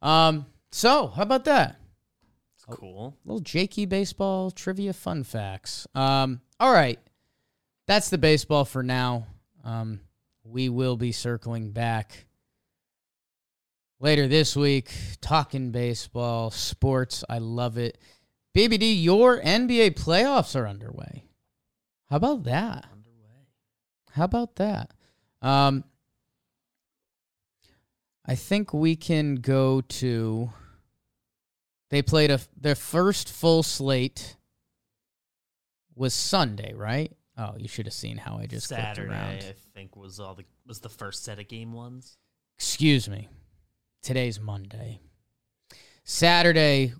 Speaker 2: Um. So how about that?
Speaker 3: It's cool.
Speaker 2: little Jakey baseball trivia fun facts. Um, all right, that's the baseball for now. Um, we will be circling back later this week, talking baseball, sports. I love it. BBD, your NBA playoffs are underway. How about that?
Speaker 3: Underway.
Speaker 2: How about that? Um, I think we can go to. They played a their first full slate was Sunday, right? Oh, you should have seen how I just clicked around.
Speaker 3: Saturday,
Speaker 2: around.
Speaker 3: I think was all the was the first set of game ones.
Speaker 2: Excuse me. Today's Monday. Saturday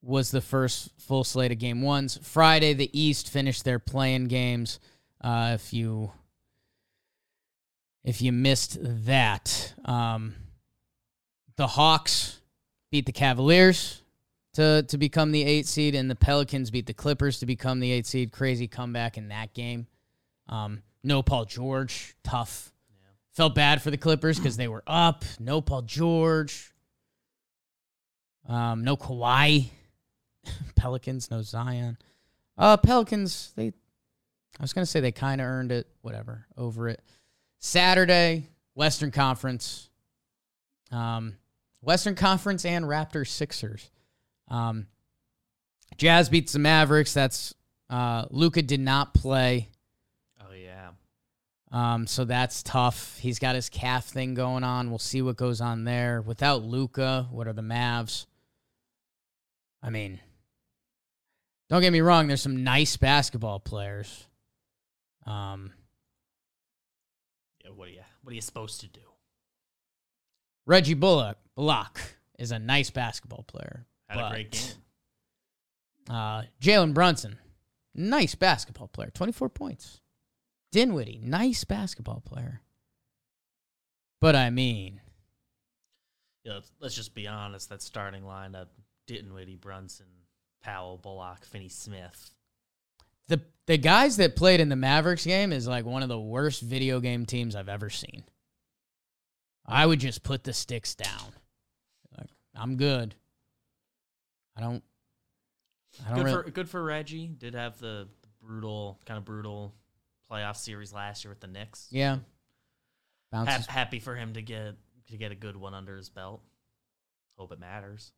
Speaker 2: was the first full slate of game ones. Friday, the East finished their playing games. Uh, if you if you missed that, um, the Hawks beat the Cavaliers to to become the eight seed, and the Pelicans beat the Clippers to become the eight seed. Crazy comeback in that game. Um, no Paul George, tough. Felt bad for the Clippers because they were up. No Paul George. Um, no Kawhi. Pelicans, no Zion. Uh, Pelicans, they. I was gonna say they kind of earned it. Whatever, over it. Saturday, Western Conference. Um, Western Conference and Raptors Sixers. Um, Jazz beats the Mavericks. That's uh, Luka did not play.
Speaker 3: Oh yeah.
Speaker 2: Um, so that's tough. He's got his calf thing going on. We'll see what goes on there. Without Luka, what are the Mavs? I mean, don't get me wrong. There's some nice basketball players. Um,
Speaker 3: Yeah. What are you What are you supposed to do?
Speaker 2: Reggie Bullock, Bullock is a nice basketball player.
Speaker 3: Had a great
Speaker 2: but,
Speaker 3: game.
Speaker 2: Uh, Jalen Brunson, nice basketball player, 24 points. Dinwiddie, nice basketball player. But I mean,
Speaker 3: Yeah. Let's, let's just be honest. That starting lineup: Dinwiddie, Brunson, Powell, Bullock, Finney Smith.
Speaker 2: the the guys that played in the Mavericks game is like one of the worst video game teams I've ever seen. I would just put the sticks down. Like, I'm good. I don't. I don't
Speaker 3: Good
Speaker 2: really.
Speaker 3: for good for Reggie. Did have the brutal kind of brutal playoff series last year with the Knicks.
Speaker 2: yeah. Bounces.
Speaker 3: happy for him to get to get a good one under his belt. Hope it matters.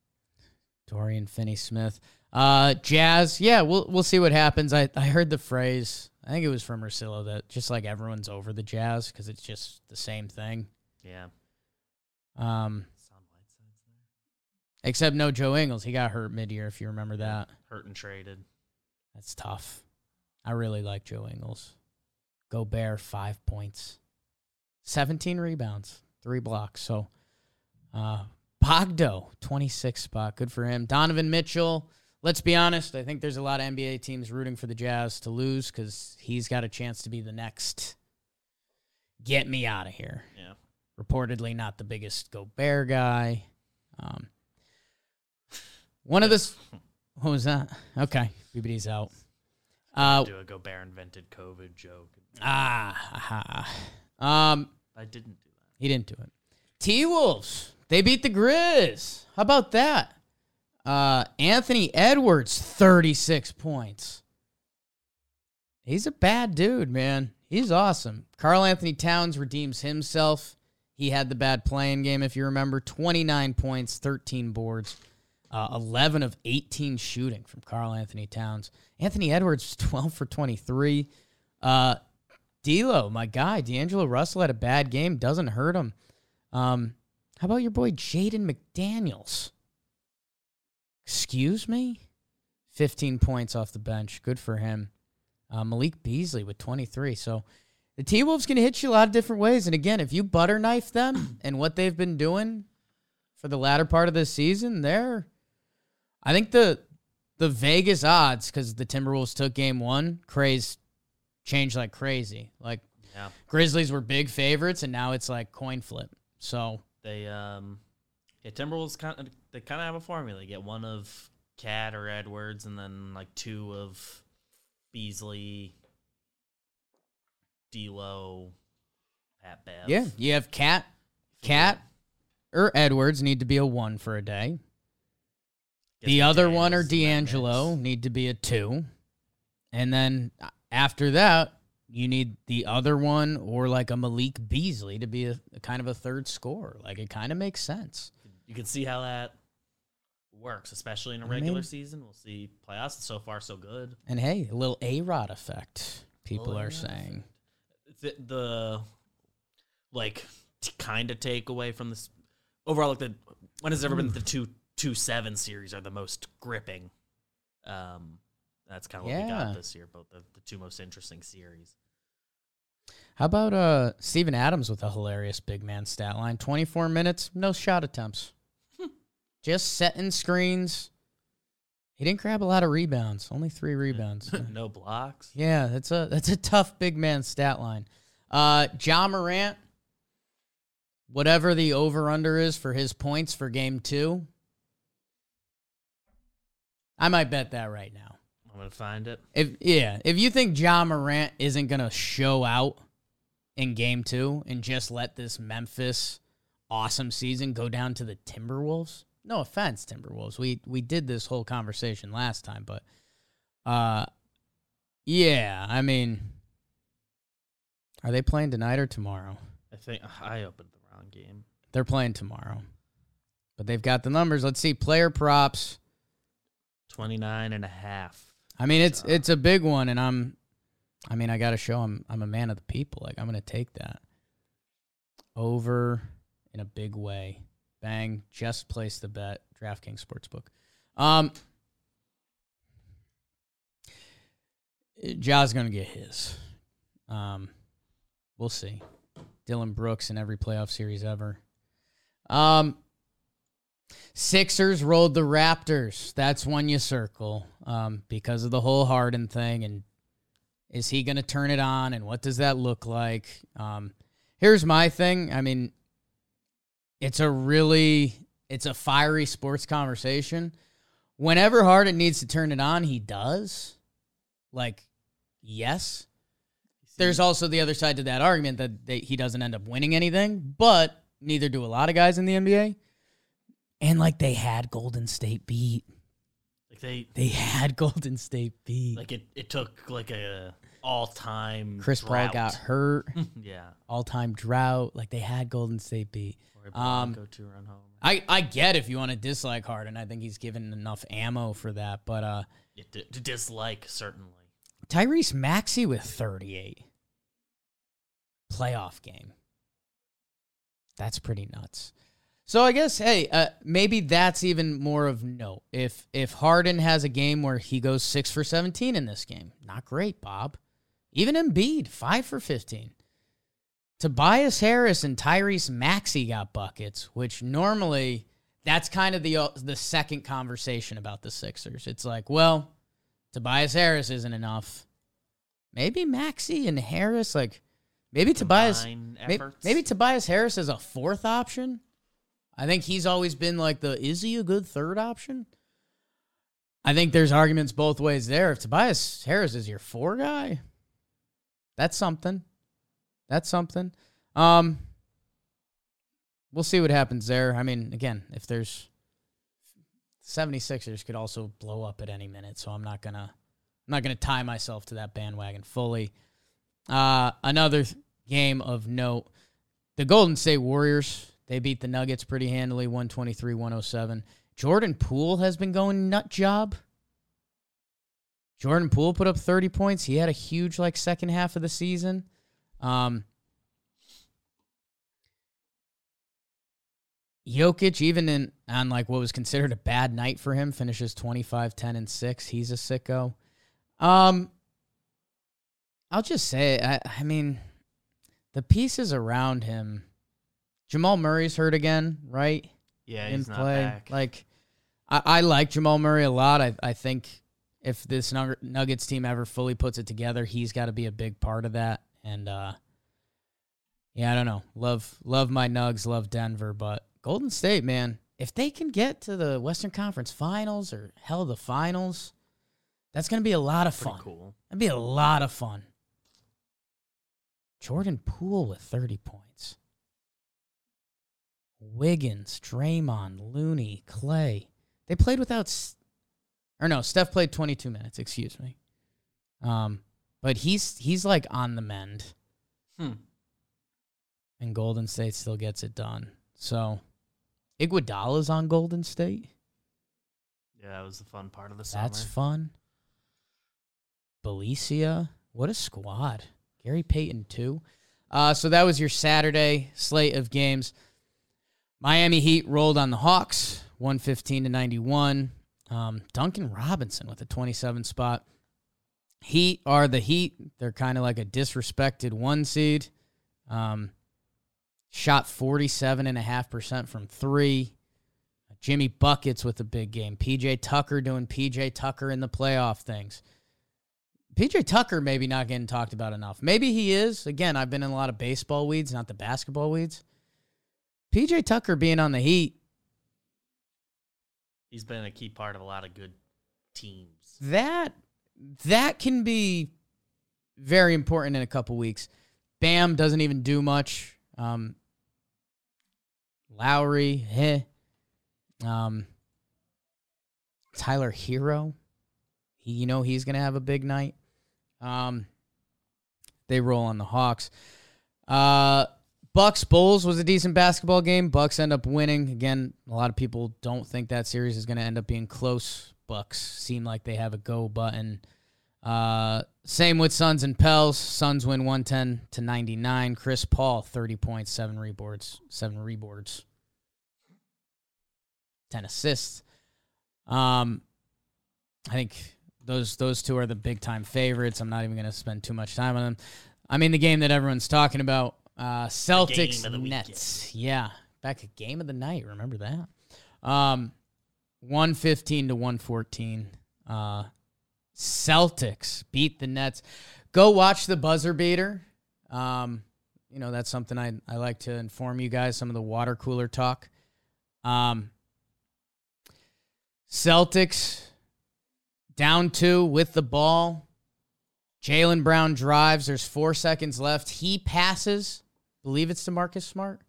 Speaker 2: Dorian Finney Smith. Uh, Jazz. Yeah, we'll we'll see what happens. I I heard the phrase. I think it was from Ursillo that just like everyone's over the Jazz because it's just the same thing.
Speaker 3: Yeah.
Speaker 2: Um,
Speaker 3: Hassan Whiteside's there.
Speaker 2: Except no Joe Ingles. He got hurt mid year. If you remember that.
Speaker 3: Hurt and traded.
Speaker 2: That's tough. I really like Joe Ingles. Gobert, five points, 17 rebounds, three blocks. So, uh, Bogdo, 26 spot. Good for him. Donovan Mitchell, let's be honest. I think there's a lot of NBA teams rooting for the Jazz to lose because he's got a chance to be the next get me out of here.
Speaker 3: Yeah.
Speaker 2: Reportedly, not the biggest Go Bear guy. Um, one of the. What was that? Okay. BBD's out. Uh,
Speaker 3: do a Gobert invented COVID joke.
Speaker 2: Ah, aha. um,
Speaker 3: I didn't do that.
Speaker 2: he didn't do it. T Wolves, they beat the Grizz. How about that? Uh, Anthony Edwards, thirty-six points. He's a bad dude, man. He's awesome. Karl-Anthony Towns redeems himself. He had the bad playing game, if you remember. Twenty-nine points, thirteen boards, uh, eleven of eighteen shooting from Karl-Anthony Towns. Anthony Edwards, twelve for twenty-three. Uh, D'Lo, my guy, D'Angelo Russell had a bad game. Doesn't hurt him. Um, how about your boy Jaden McDaniels? Excuse me? 15 points off the bench. Good for him. Uh, Malik Beasley with 23. So the T Wolves can hit you a lot of different ways. And again, if you butter knife them and what they've been doing for the latter part of this season, they're, I think the the Vegas odds because the Timberwolves took game one, craze changed like crazy. Like
Speaker 3: Yeah.
Speaker 2: Grizzlies were big favorites, and now it's like coin flip. So
Speaker 3: They um yeah, Timberwolves kind of they kind of have a formula. You get one of KAT or Edwards, and then like two of Beasley, D'Lo, Pat Bev.
Speaker 2: yeah, you have KAT, KAT, or Edwards need to be a one for a day. The other one or
Speaker 3: McDaniels in that
Speaker 2: D'Angelo need to be a two. And then after that, you need the other one or like a Malik Beasley to be a, a kind of a third scorer. Like it kind of makes sense.
Speaker 3: You can see how that works, especially in a regular
Speaker 2: mean-
Speaker 3: season. We'll see playoffs. So far, so good.
Speaker 2: And hey, a little A Rod effect, people are
Speaker 3: A-Rod
Speaker 2: saying.
Speaker 3: the, the like t- kind of take away from this overall like the when has ever been the two two seven series are the most gripping um that's kind of what we got this year both the, the two most interesting series
Speaker 2: How about uh Steven Adams with a hilarious big man stat line? 24 minutes, no shot attempts. Just setting screens. He didn't grab a lot of rebounds, only three rebounds.
Speaker 3: no blocks
Speaker 2: Yeah, that's a that's a tough big man stat line. Uh Ja Morant, whatever the over under is for his points for game two. I might bet that right now.
Speaker 3: i'm gonna find it
Speaker 2: If yeah, if you think Ja Morant isn't gonna show out in game two and just let this Memphis awesome season go down to the Timberwolves, no offense, Timberwolves. We we did this whole conversation last time, but uh yeah, I mean are they playing tonight or tomorrow?
Speaker 3: i think i opened the wrong game
Speaker 2: They're playing tomorrow. But they've got the numbers. Let's see. Player props.
Speaker 3: 29 and a half
Speaker 2: I mean, it's
Speaker 3: Sure.
Speaker 2: it's a big one, and I'm, I mean, I got to show I'm I'm a man of the people. Like I'm gonna take that over in a big way. Bang! Just place the bet. DraftKings Sportsbook. Um, Ja's gonna get his. Um, we'll see. Dillon Brooks in every playoff series ever. Um, Sixers rolled the Raptors. That's one you circle um, because of the whole Harden thing. And is he going to turn it on? And what does that look like? Um, here's my thing. I mean, it's a really it's a fiery sports conversation. Whenever Harden needs to turn it on, he does. Like, yes. There's also the other side to that argument that they, he doesn't end up winning anything, but neither do a lot of guys in the NBA. And like they had Golden State beat.
Speaker 3: like they
Speaker 2: They had Golden State beat.
Speaker 3: like it it took like a all-time
Speaker 2: Chris Paul got hurt,
Speaker 3: yeah
Speaker 2: all time drought. Like they had Golden State beat. Um,
Speaker 3: go to run home
Speaker 2: I, I get if you want to dislike Harden. I think he's given enough ammo for that. But uh
Speaker 3: to, to dislike certainly
Speaker 2: Tyrese Maxey with 38. Playoff game. That's pretty nuts. So I guess hey, uh, maybe that's even more of note. If if Harden has a game where he goes 6 for 17 in this game, not great, Bob. Even Embiid, 5 for 15. Tobias Harris and Tyrese Maxey got buckets, which normally that's kind of the uh, the second conversation about the Sixers. It's like, well, Tobias Harris isn't enough. Maybe Maxey and Harris, like maybe Tobias, maybe Tobias Harris is a fourth option. I think he's always been like the is he a good third option? I think there's arguments both ways there. If Tobias Harris is your four guy, that's something. That's something. Um, we'll see what happens there. I mean, again, if there's 76ers could also blow up at any minute, so I'm not gonna I'm not gonna tie myself to that bandwagon fully. Uh, another game of note: the Golden State Warriors. They beat the Nuggets pretty handily, 123-107. Jordan Poole has been going nut job. Jordan Poole put up 30 points. He had a huge like second half of the season. Um, Jokic, even in on like what was considered a bad night for him, finishes 25, 10, and 6. He's a sicko. Um I'll just say, I, I mean, the pieces around him. Jamal Murray's hurt again, right?
Speaker 3: yeah,
Speaker 2: in
Speaker 3: he's not
Speaker 2: play.
Speaker 3: back.
Speaker 2: Like, I, I like Jamal Murray a lot. I, I think if this Nuggets team ever fully puts it together, he's got to be a big part of that. And uh, yeah, I don't know. Love love my Nugs, love Denver, but Golden State, man, if they can get to the Western Conference Finals or hell the finals, that's gonna be a lot of
Speaker 3: Pretty
Speaker 2: fun.
Speaker 3: cool.
Speaker 2: That'd be a lot of fun. Jordan Poole with 30 points. Wiggins, Draymond, Looney, Clay. They played without, or no, Steph played 22 minutes. Excuse me. Um, but he's he's like on the mend,
Speaker 3: Hmm.
Speaker 2: and Golden State still gets it done. So, Iguodala's on Golden State.
Speaker 3: Yeah, that was the fun part of the summer.
Speaker 2: That's fun. Bjelica, what a squad. Gary Payton too. Uh, so that was your Saturday slate of games. Miami Heat rolled on the Hawks, 115 to 91. Um, Duncan Robinson with a 27 spot. Heat are the Heat. They're kind of like a disrespected one seed. Um, shot 47.5% from three. Jimmy Buckets with a big game. PJ Tucker doing PJ Tucker in the playoff things. PJ Tucker maybe not getting talked about enough. Maybe he is. Again, I've been in a lot of baseball weeds, not the basketball weeds. PJ Tucker being on the Heat,
Speaker 3: He's been a key part of a lot of good teams.
Speaker 2: that that can be very important in a couple weeks. Bam doesn't even do much. Um, Lowry, eh. Um, Tyler Herro, he, you know he's gonna have a big night. Um, they roll on the Hawks. Uh, Bucks Bulls was a decent basketball game. Bucks end up winning again. A lot of people don't think that series is going to end up being close. Bucks seem like they have a go button. Uh, same with Suns and Pels. Suns win 110 to 99. Chris Paul 30 points, 7 reboards, 7 reboards. 10 assists. Um I think those those two are the big time favorites. I'm not even going to spend too much time on them. I mean the game that everyone's talking about uh Celtics
Speaker 3: game of the
Speaker 2: Nets. Yeah, back a game of the night, remember that? Um 115 to 114. Uh Celtics beat the Nets. Go watch the buzzer beater. Um, you know, that's something I, I like to inform you guys, some of the water cooler talk. Um, Celtics down two with the ball. Jaylen Brown drives. There's four seconds left. He passes. Believe it's to Marcus Smart.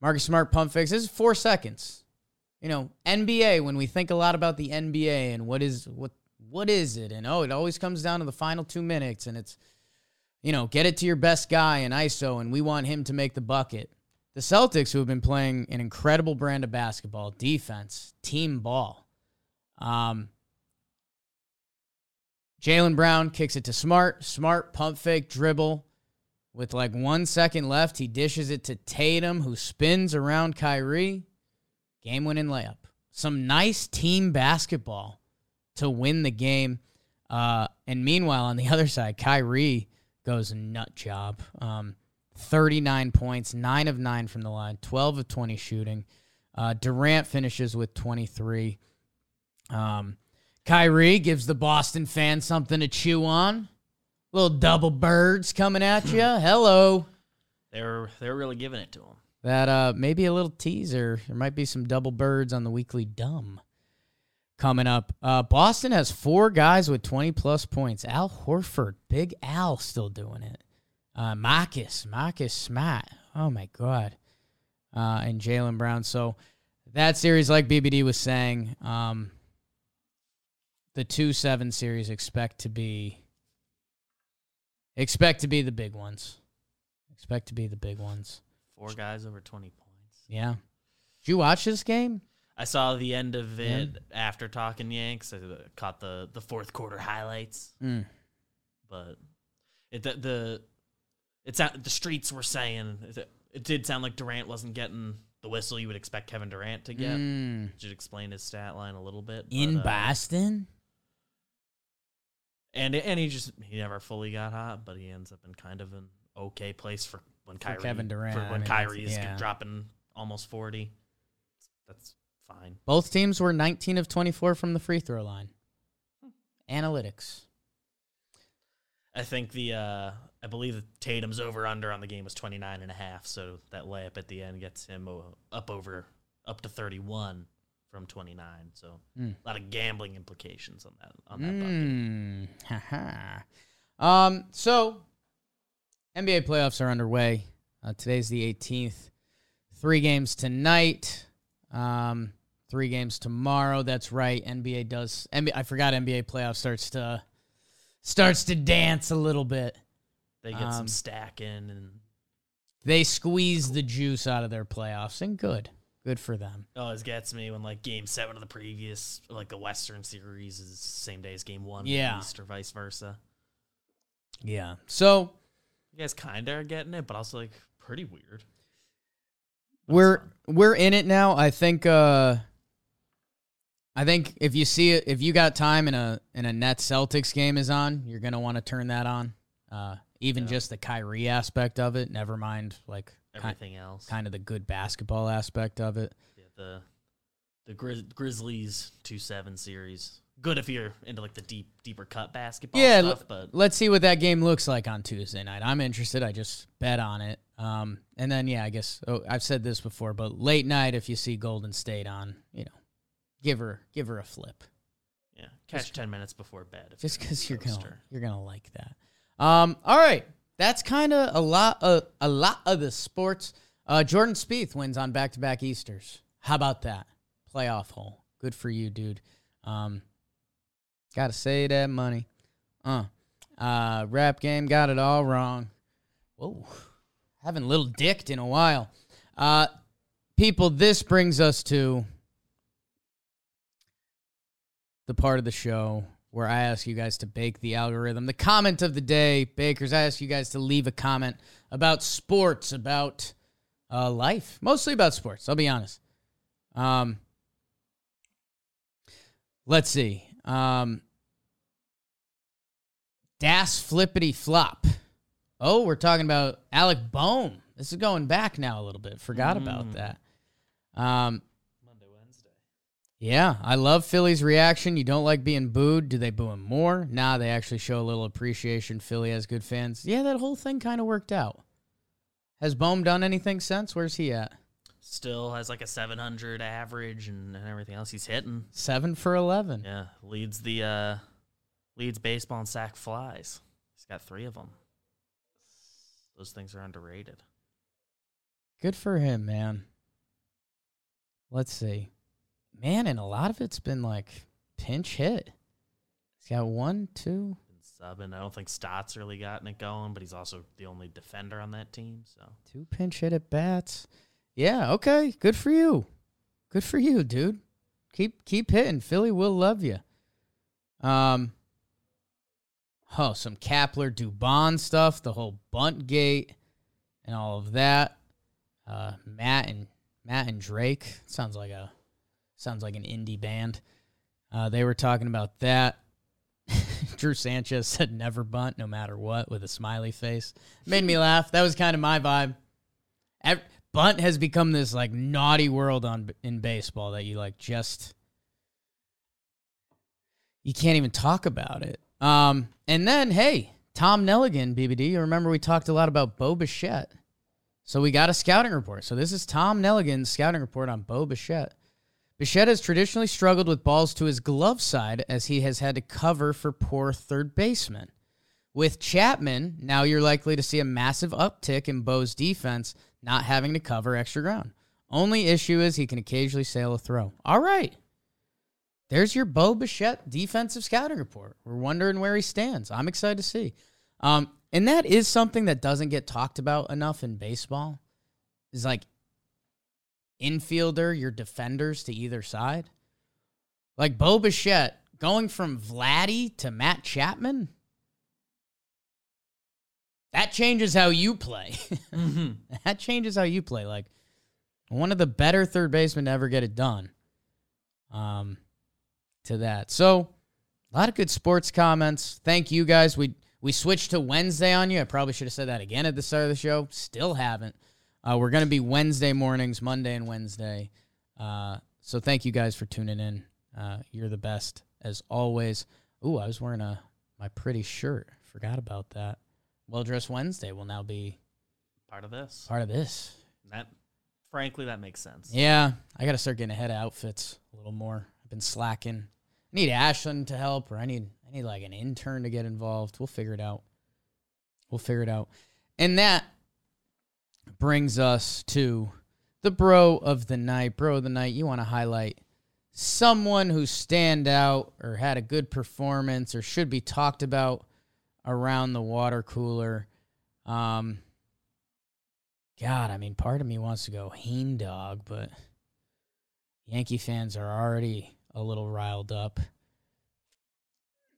Speaker 2: Marcus Smart pump fakes. This is four seconds. You know, NBA. When we think a lot about the NBA and what is what what is it, and oh, it always comes down to the final two minutes, and it's you know, get it to your best guy in ISO, and we want him to make the bucket. The Celtics, who have been playing an incredible brand of basketball, defense, team ball. Um, Jaylen Brown kicks it to Smart. Smart pump fake dribble. With like one second left, he dishes it to Tatum, who spins around Kyrie. Game winning layup. Some nice team basketball to win the game. Uh, and meanwhile, on the other side, Kyrie goes nut job. Um, 39 points, 9 of 9 from the line, 12 of 20 shooting. Uh, Durant finishes with 23. Um, Kyrie gives the Boston fans something to chew on. Little double birds coming at you. Hello.
Speaker 3: They're they were really giving it to him.
Speaker 2: That uh maybe a little teaser. There might be some double birds on the weekly dumb coming up. Uh Boston has four guys with 20 plus points. Al Horford, Big Al still doing it. Uh Marcus, Marcus Smart. Oh my god. Uh and Jaylen Brown. So that series, like BBD was saying, um the two seven series expect to be expect to be the big ones. Expect to be the big ones.
Speaker 3: Four guys over twenty points.
Speaker 2: Yeah. Did you watch this game?
Speaker 3: I saw the end of it after talking Yanks. I uh, caught the the fourth quarter highlights,
Speaker 2: Mm.
Speaker 3: but it the, the it's out, the streets were saying it, it did sound like Durant wasn't getting the whistle you would expect Kevin Durant to get.
Speaker 2: Mm.
Speaker 3: Should explain his stat line a little bit.
Speaker 2: In
Speaker 3: but, uh,
Speaker 2: Boston?
Speaker 3: And and he just he never fully got hot, but he ends up in kind of an okay place for when
Speaker 2: For
Speaker 3: Kyrie
Speaker 2: Kevin Durant,
Speaker 3: for
Speaker 2: I
Speaker 3: when
Speaker 2: mean,
Speaker 3: Kyrie is
Speaker 2: yeah.
Speaker 3: dropping almost forty. That's fine.
Speaker 2: Both teams were 19 of 24 from the free throw line. Analytics.
Speaker 3: I think the uh I believe the Tatum's over under on the game was 29 and a half, so that layup at the end gets him up over up to 31 from 29. So
Speaker 2: Mm.
Speaker 3: a lot of gambling implications on that on that bucket.
Speaker 2: Mm. Um, so, NBA playoffs are underway. Uh, today's the 18th. Three games tonight. Um, Three games tomorrow. That's right. NBA does. NBA, I forgot NBA playoff starts to starts to dance a little bit.
Speaker 3: They get
Speaker 2: Um,
Speaker 3: some stacking and
Speaker 2: They squeeze the juice out of their playoffs, and good, good for them.
Speaker 3: it always gets me when like game seven of the previous like the Western series is same day as game one.
Speaker 2: Yeah.
Speaker 3: East or vice versa.
Speaker 2: Yeah. So
Speaker 3: You guys kinda are getting it, but also like pretty weird. But
Speaker 2: we're we're in it now. I think. uh I think if you see it, if you got time in a in a Nets Celtics game is on, you're gonna want to turn that on. Uh, even
Speaker 3: Yeah.
Speaker 2: just the Kyrie aspect of it. Never mind like
Speaker 3: everything else.
Speaker 2: kind of the good basketball aspect of it.
Speaker 3: Yeah, the the Grizz- Grizzlies two seven series. Good if you're into like the deep deeper cut basketball
Speaker 2: Yeah,
Speaker 3: stuff, but
Speaker 2: Let's see what that game looks like on Tuesday night. I'm interested. I just bet on it. Um, and then yeah, I guess oh, I've said this before, but late night if you see Golden State on, you know, give her give her a flip.
Speaker 3: yeah, catch ten minutes before bed. If
Speaker 2: just
Speaker 3: you're
Speaker 2: because you're gonna you're gonna like that. Um, all right, that's kind of a lot of a lot of the sports. Uh, Jordan Spieth wins on back to back Easters. How about that playoff hole? Good for you, dude. Um, gotta say that money. Uh, uh, rap game got it all wrong. Whoa, haven't little dicked in a while. Uh, people, this brings us to the part of the show where I ask you guys to bake the algorithm. The comment of the day, bakers, I ask you guys to leave a comment about sports, about uh, life, mostly about sports. I'll be honest. Um, let's see. Um, Das Flippity Flop. Oh, we're talking about Alec Bohm. This is going back now a little bit. Forgot about
Speaker 3: Mm.
Speaker 2: that. Um. Yeah, I love Philly's reaction. You don't like being booed. Do they boo him more? Nah, they actually show a little appreciation. Philly has good fans. Yeah, that whole thing kind of worked out. Has Bohm done anything since? Where's he at?
Speaker 3: Still has like a seven hundred average and, and everything else he's hitting.
Speaker 2: Seven for 11.
Speaker 3: Yeah, leads the uh leads baseball and sac flies. He's got three of them. Those things are underrated.
Speaker 2: Good for him, man. Let's see. Man, and a lot of it's been like pinch hit. He's got one, two.
Speaker 3: Been subbing. I don't think Stott's really gotten it going, but he's also the only defender on that team. So
Speaker 2: Two pinch hit at bats. Yeah, okay. Good for you. Good for you, dude. Keep keep hitting. Philly will love you. Um Oh, some Kapler Dubon stuff, the whole bunt gate and all of that. Uh Matt and Matt and Drake. Sounds like a sounds like an indie band. Uh they were talking about that. Drew Sanchez said never bunt no matter what with a smiley face. Made me laugh. That was kind of my vibe. Ev- bunt has become this like naughty world on in baseball that you like just you can't even talk about it. Um, and then hey, Tom Nelligan, BBD. You remember we talked a lot about Bo Bichette. So we got a scouting report. So this is Tom Nelligan's scouting report on Bo Bichette. Bichette has traditionally struggled with balls to his glove side as he has had to cover for poor third baseman. With Chapman, now you're likely to see a massive uptick in Bo's defense not having to cover extra ground. Only issue is he can occasionally sail a throw. All right. There's your Bo Bichette defensive scouting report. We're wondering where he stands. I'm excited to see. Um, and that is something that doesn't get talked about enough in baseball. Is like infielder, your defenders to either side. Like Bo Bichette going from Vladdy to Matt Chapman. That changes how you play. that changes how you play. Like one of the better third basemen to ever get it done. Um, to that. So a lot of good sports comments. Thank you guys. We we switched to Wednesday on you. I probably should have said that again at the start of the show. Still haven't. Uh, we're gonna be Wednesday mornings, Monday and Wednesday. Uh, so thank you guys for tuning in. Uh, you're the best as always. Ooh, I was wearing a my pretty shirt. Forgot about that. Well dressed Wednesday will now be
Speaker 3: part of this.
Speaker 2: part of this.
Speaker 3: That frankly that makes sense.
Speaker 2: Yeah, I got to start getting ahead of outfits a little more. I've been slacking. I need Ashlyn to help, or I need I need like an intern to get involved. We'll figure it out. We'll figure it out. And that brings us to the bro of the night. Bro of the night, you want to highlight someone who stand out or had a good performance or should be talked about around the water cooler. Um, God, I mean, part of me wants to go Heen Dog, but Yankee fans are already a little riled up.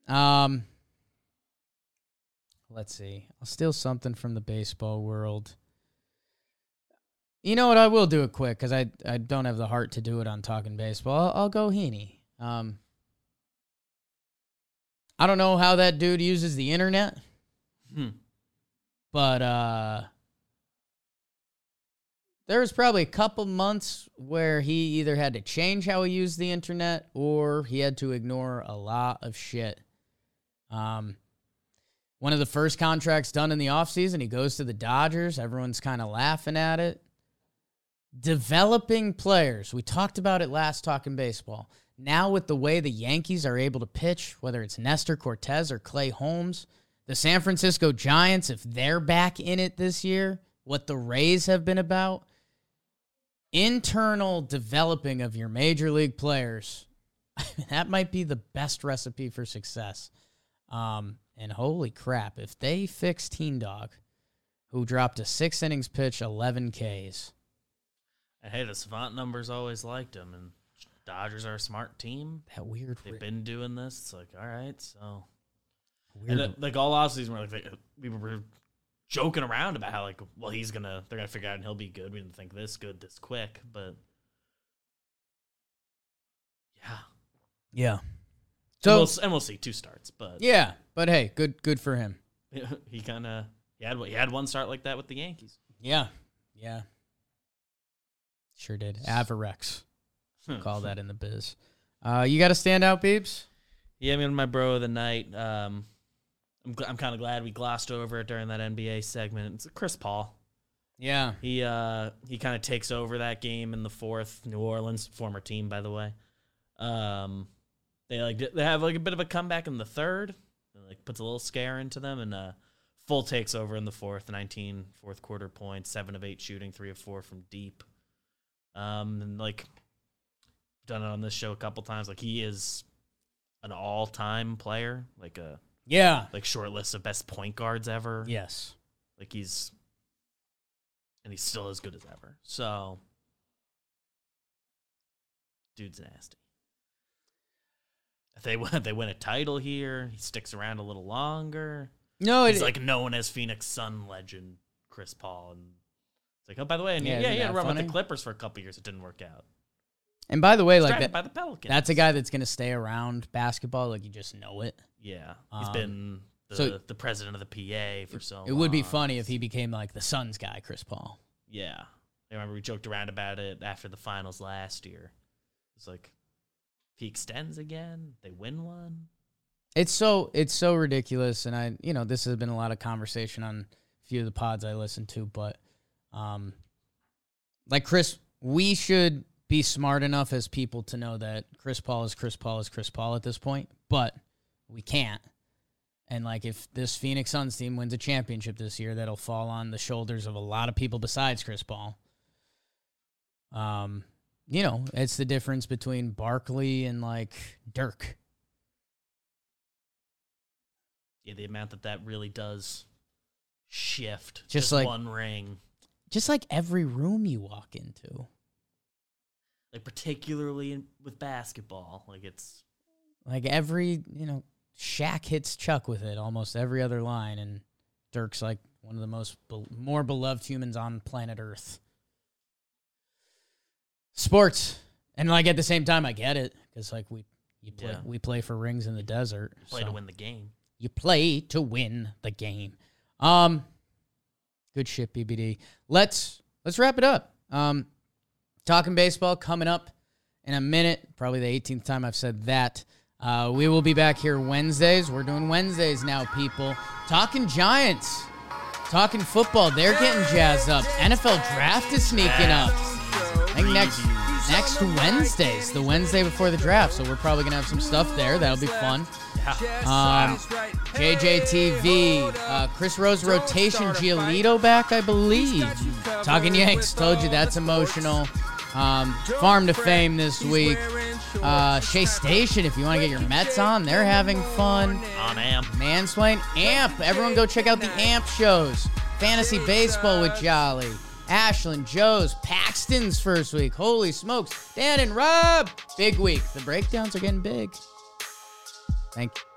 Speaker 2: Um, let's see. I'll steal something from the baseball world. You know what? I will do it quick because I I don't have the heart to do it on talking baseball. I'll, I'll go Heaney. Um, I don't know how that dude uses the internet,
Speaker 3: Hmm.
Speaker 2: but uh, there was probably a couple months where he either had to change how he used the internet or he had to ignore a lot of shit. Um, one of the first contracts done in the offseason, he goes to the Dodgers. Everyone's kind of laughing at it. Developing players. We talked about it last talking baseball. Now, with the way the Yankees are able to pitch, whether it's Nestor Cortes or Clay Holmes, the San Francisco Giants, if they're back in it this year, what the Rays have been about, internal developing of your major league players, that might be the best recipe for success. Um, and holy crap, if they fix Teen Dog, who dropped a six innings pitch, 11 Ks.
Speaker 3: And hey, the savant numbers always liked him, and Dodgers are a smart team.
Speaker 2: That weird,
Speaker 3: They've been doing this. It's like, all right, so
Speaker 2: weird
Speaker 3: and uh, then, like all offseason, we're like they, we were joking around about how like, well, he's gonna they're gonna figure out and he'll be good. We didn't think this good this quick, but yeah.
Speaker 2: yeah.
Speaker 3: So
Speaker 2: So
Speaker 3: and we'll, and we'll see two starts, but
Speaker 2: yeah, but hey, good good for him.
Speaker 3: he kind of he had he had one start like that with the Yankees.
Speaker 2: Yeah, yeah, sure did. Avarex, call that in the biz. Uh, you got to stand out, Beeps.
Speaker 3: Yeah, I mean, my bro of the night. Um, I'm gl- I'm kind of glad we glossed over it during that NBA segment. It's Chris Paul.
Speaker 2: Yeah,
Speaker 3: He uh he kind of takes over that game in the fourth. New Orleans, former team by the way. Um, they like they have like a bit of a comeback in the third. It, like puts a little scare into them, and uh, full takes over in the fourth. 19 fourth quarter points, seven of eight shooting, three of four from deep. Um, and like done it on this show a couple times. Like he is an all time player, like a
Speaker 2: yeah,
Speaker 3: like short list of best point guards ever.
Speaker 2: yes.
Speaker 3: Like he's and he's still as good as ever. So dude's nasty. If they win they win a title here, he sticks around a little longer.
Speaker 2: No,
Speaker 3: He's like known as Phoenix Sun legend Chris Paul and it's like, oh by the way, and
Speaker 2: Yeah,
Speaker 3: yeah, yeah, he had a run with the Clippers for a couple years. It didn't work out.
Speaker 2: and by the way,
Speaker 3: He's
Speaker 2: like that,
Speaker 3: by the Pelicans.
Speaker 2: that's a guy that's gonna stay around basketball. Like you just know it.
Speaker 3: Yeah. he's
Speaker 2: Um,
Speaker 3: been the,
Speaker 2: so-
Speaker 3: the president of the PA for so long.
Speaker 2: It would be funny if he became like the Suns guy, Chris Paul.
Speaker 3: Yeah. I remember we joked around about it after the finals last year. It's like, if he extends again, they win one.
Speaker 2: It's so it's so ridiculous, and I you know this has been a lot of conversation on a few of the pods I listen to, but um, like Chris, we should be smart enough as people to know that Chris Paul is Chris Paul is Chris Paul at this point, but we can't. And like if this Phoenix Suns team wins a championship this year, that'll fall on the shoulders of a lot of people besides Chris Paul. Um, you know, it's the difference between Barkley and like Dirk.
Speaker 3: Yeah, the amount that that really does shift.
Speaker 2: Just like-
Speaker 3: one ring.
Speaker 2: Just like every room you walk into.
Speaker 3: Like, particularly in, with basketball. Like, it's,
Speaker 2: Like every, you know, Shaq hits Chuck with it almost every other line, and Dirk's like one of the most be- more beloved humans on planet Earth. Sports, and like at the same time, I get it because like we you play
Speaker 3: Yeah.
Speaker 2: we play for rings in the desert.
Speaker 3: play
Speaker 2: so
Speaker 3: to win the game.
Speaker 2: You play to win the game. Um, good shit, BBD. Let's let's wrap it up. Um, talking baseball coming up in a minute. Probably the 18th time I've said that. Uh, we will be back here Wednesdays. We're doing Wednesdays now, people. Talking Giants, talking football. They're getting jazzed up. NFL draft is sneaking up. I think next next Wednesday's the Wednesday before the draft, so we're probably gonna have some stuff there. That'll be fun. Um, JJTV, uh, Chris Rose rotation, Giolito back, I believe. Talking Yanks, told you that's emotional. Um, farm to fame this week. Uh, Shea Station, if you want to get your Mets on, they're having fun.
Speaker 3: On amp.
Speaker 2: Mansplain, Amp. Everyone go check out the Amp shows. Fantasy Baseball with Jolly. Ashland, Joe's, Paxton's first week. Holy smokes. Dan and Rob. Big week. The breakdowns are getting big. Thank you.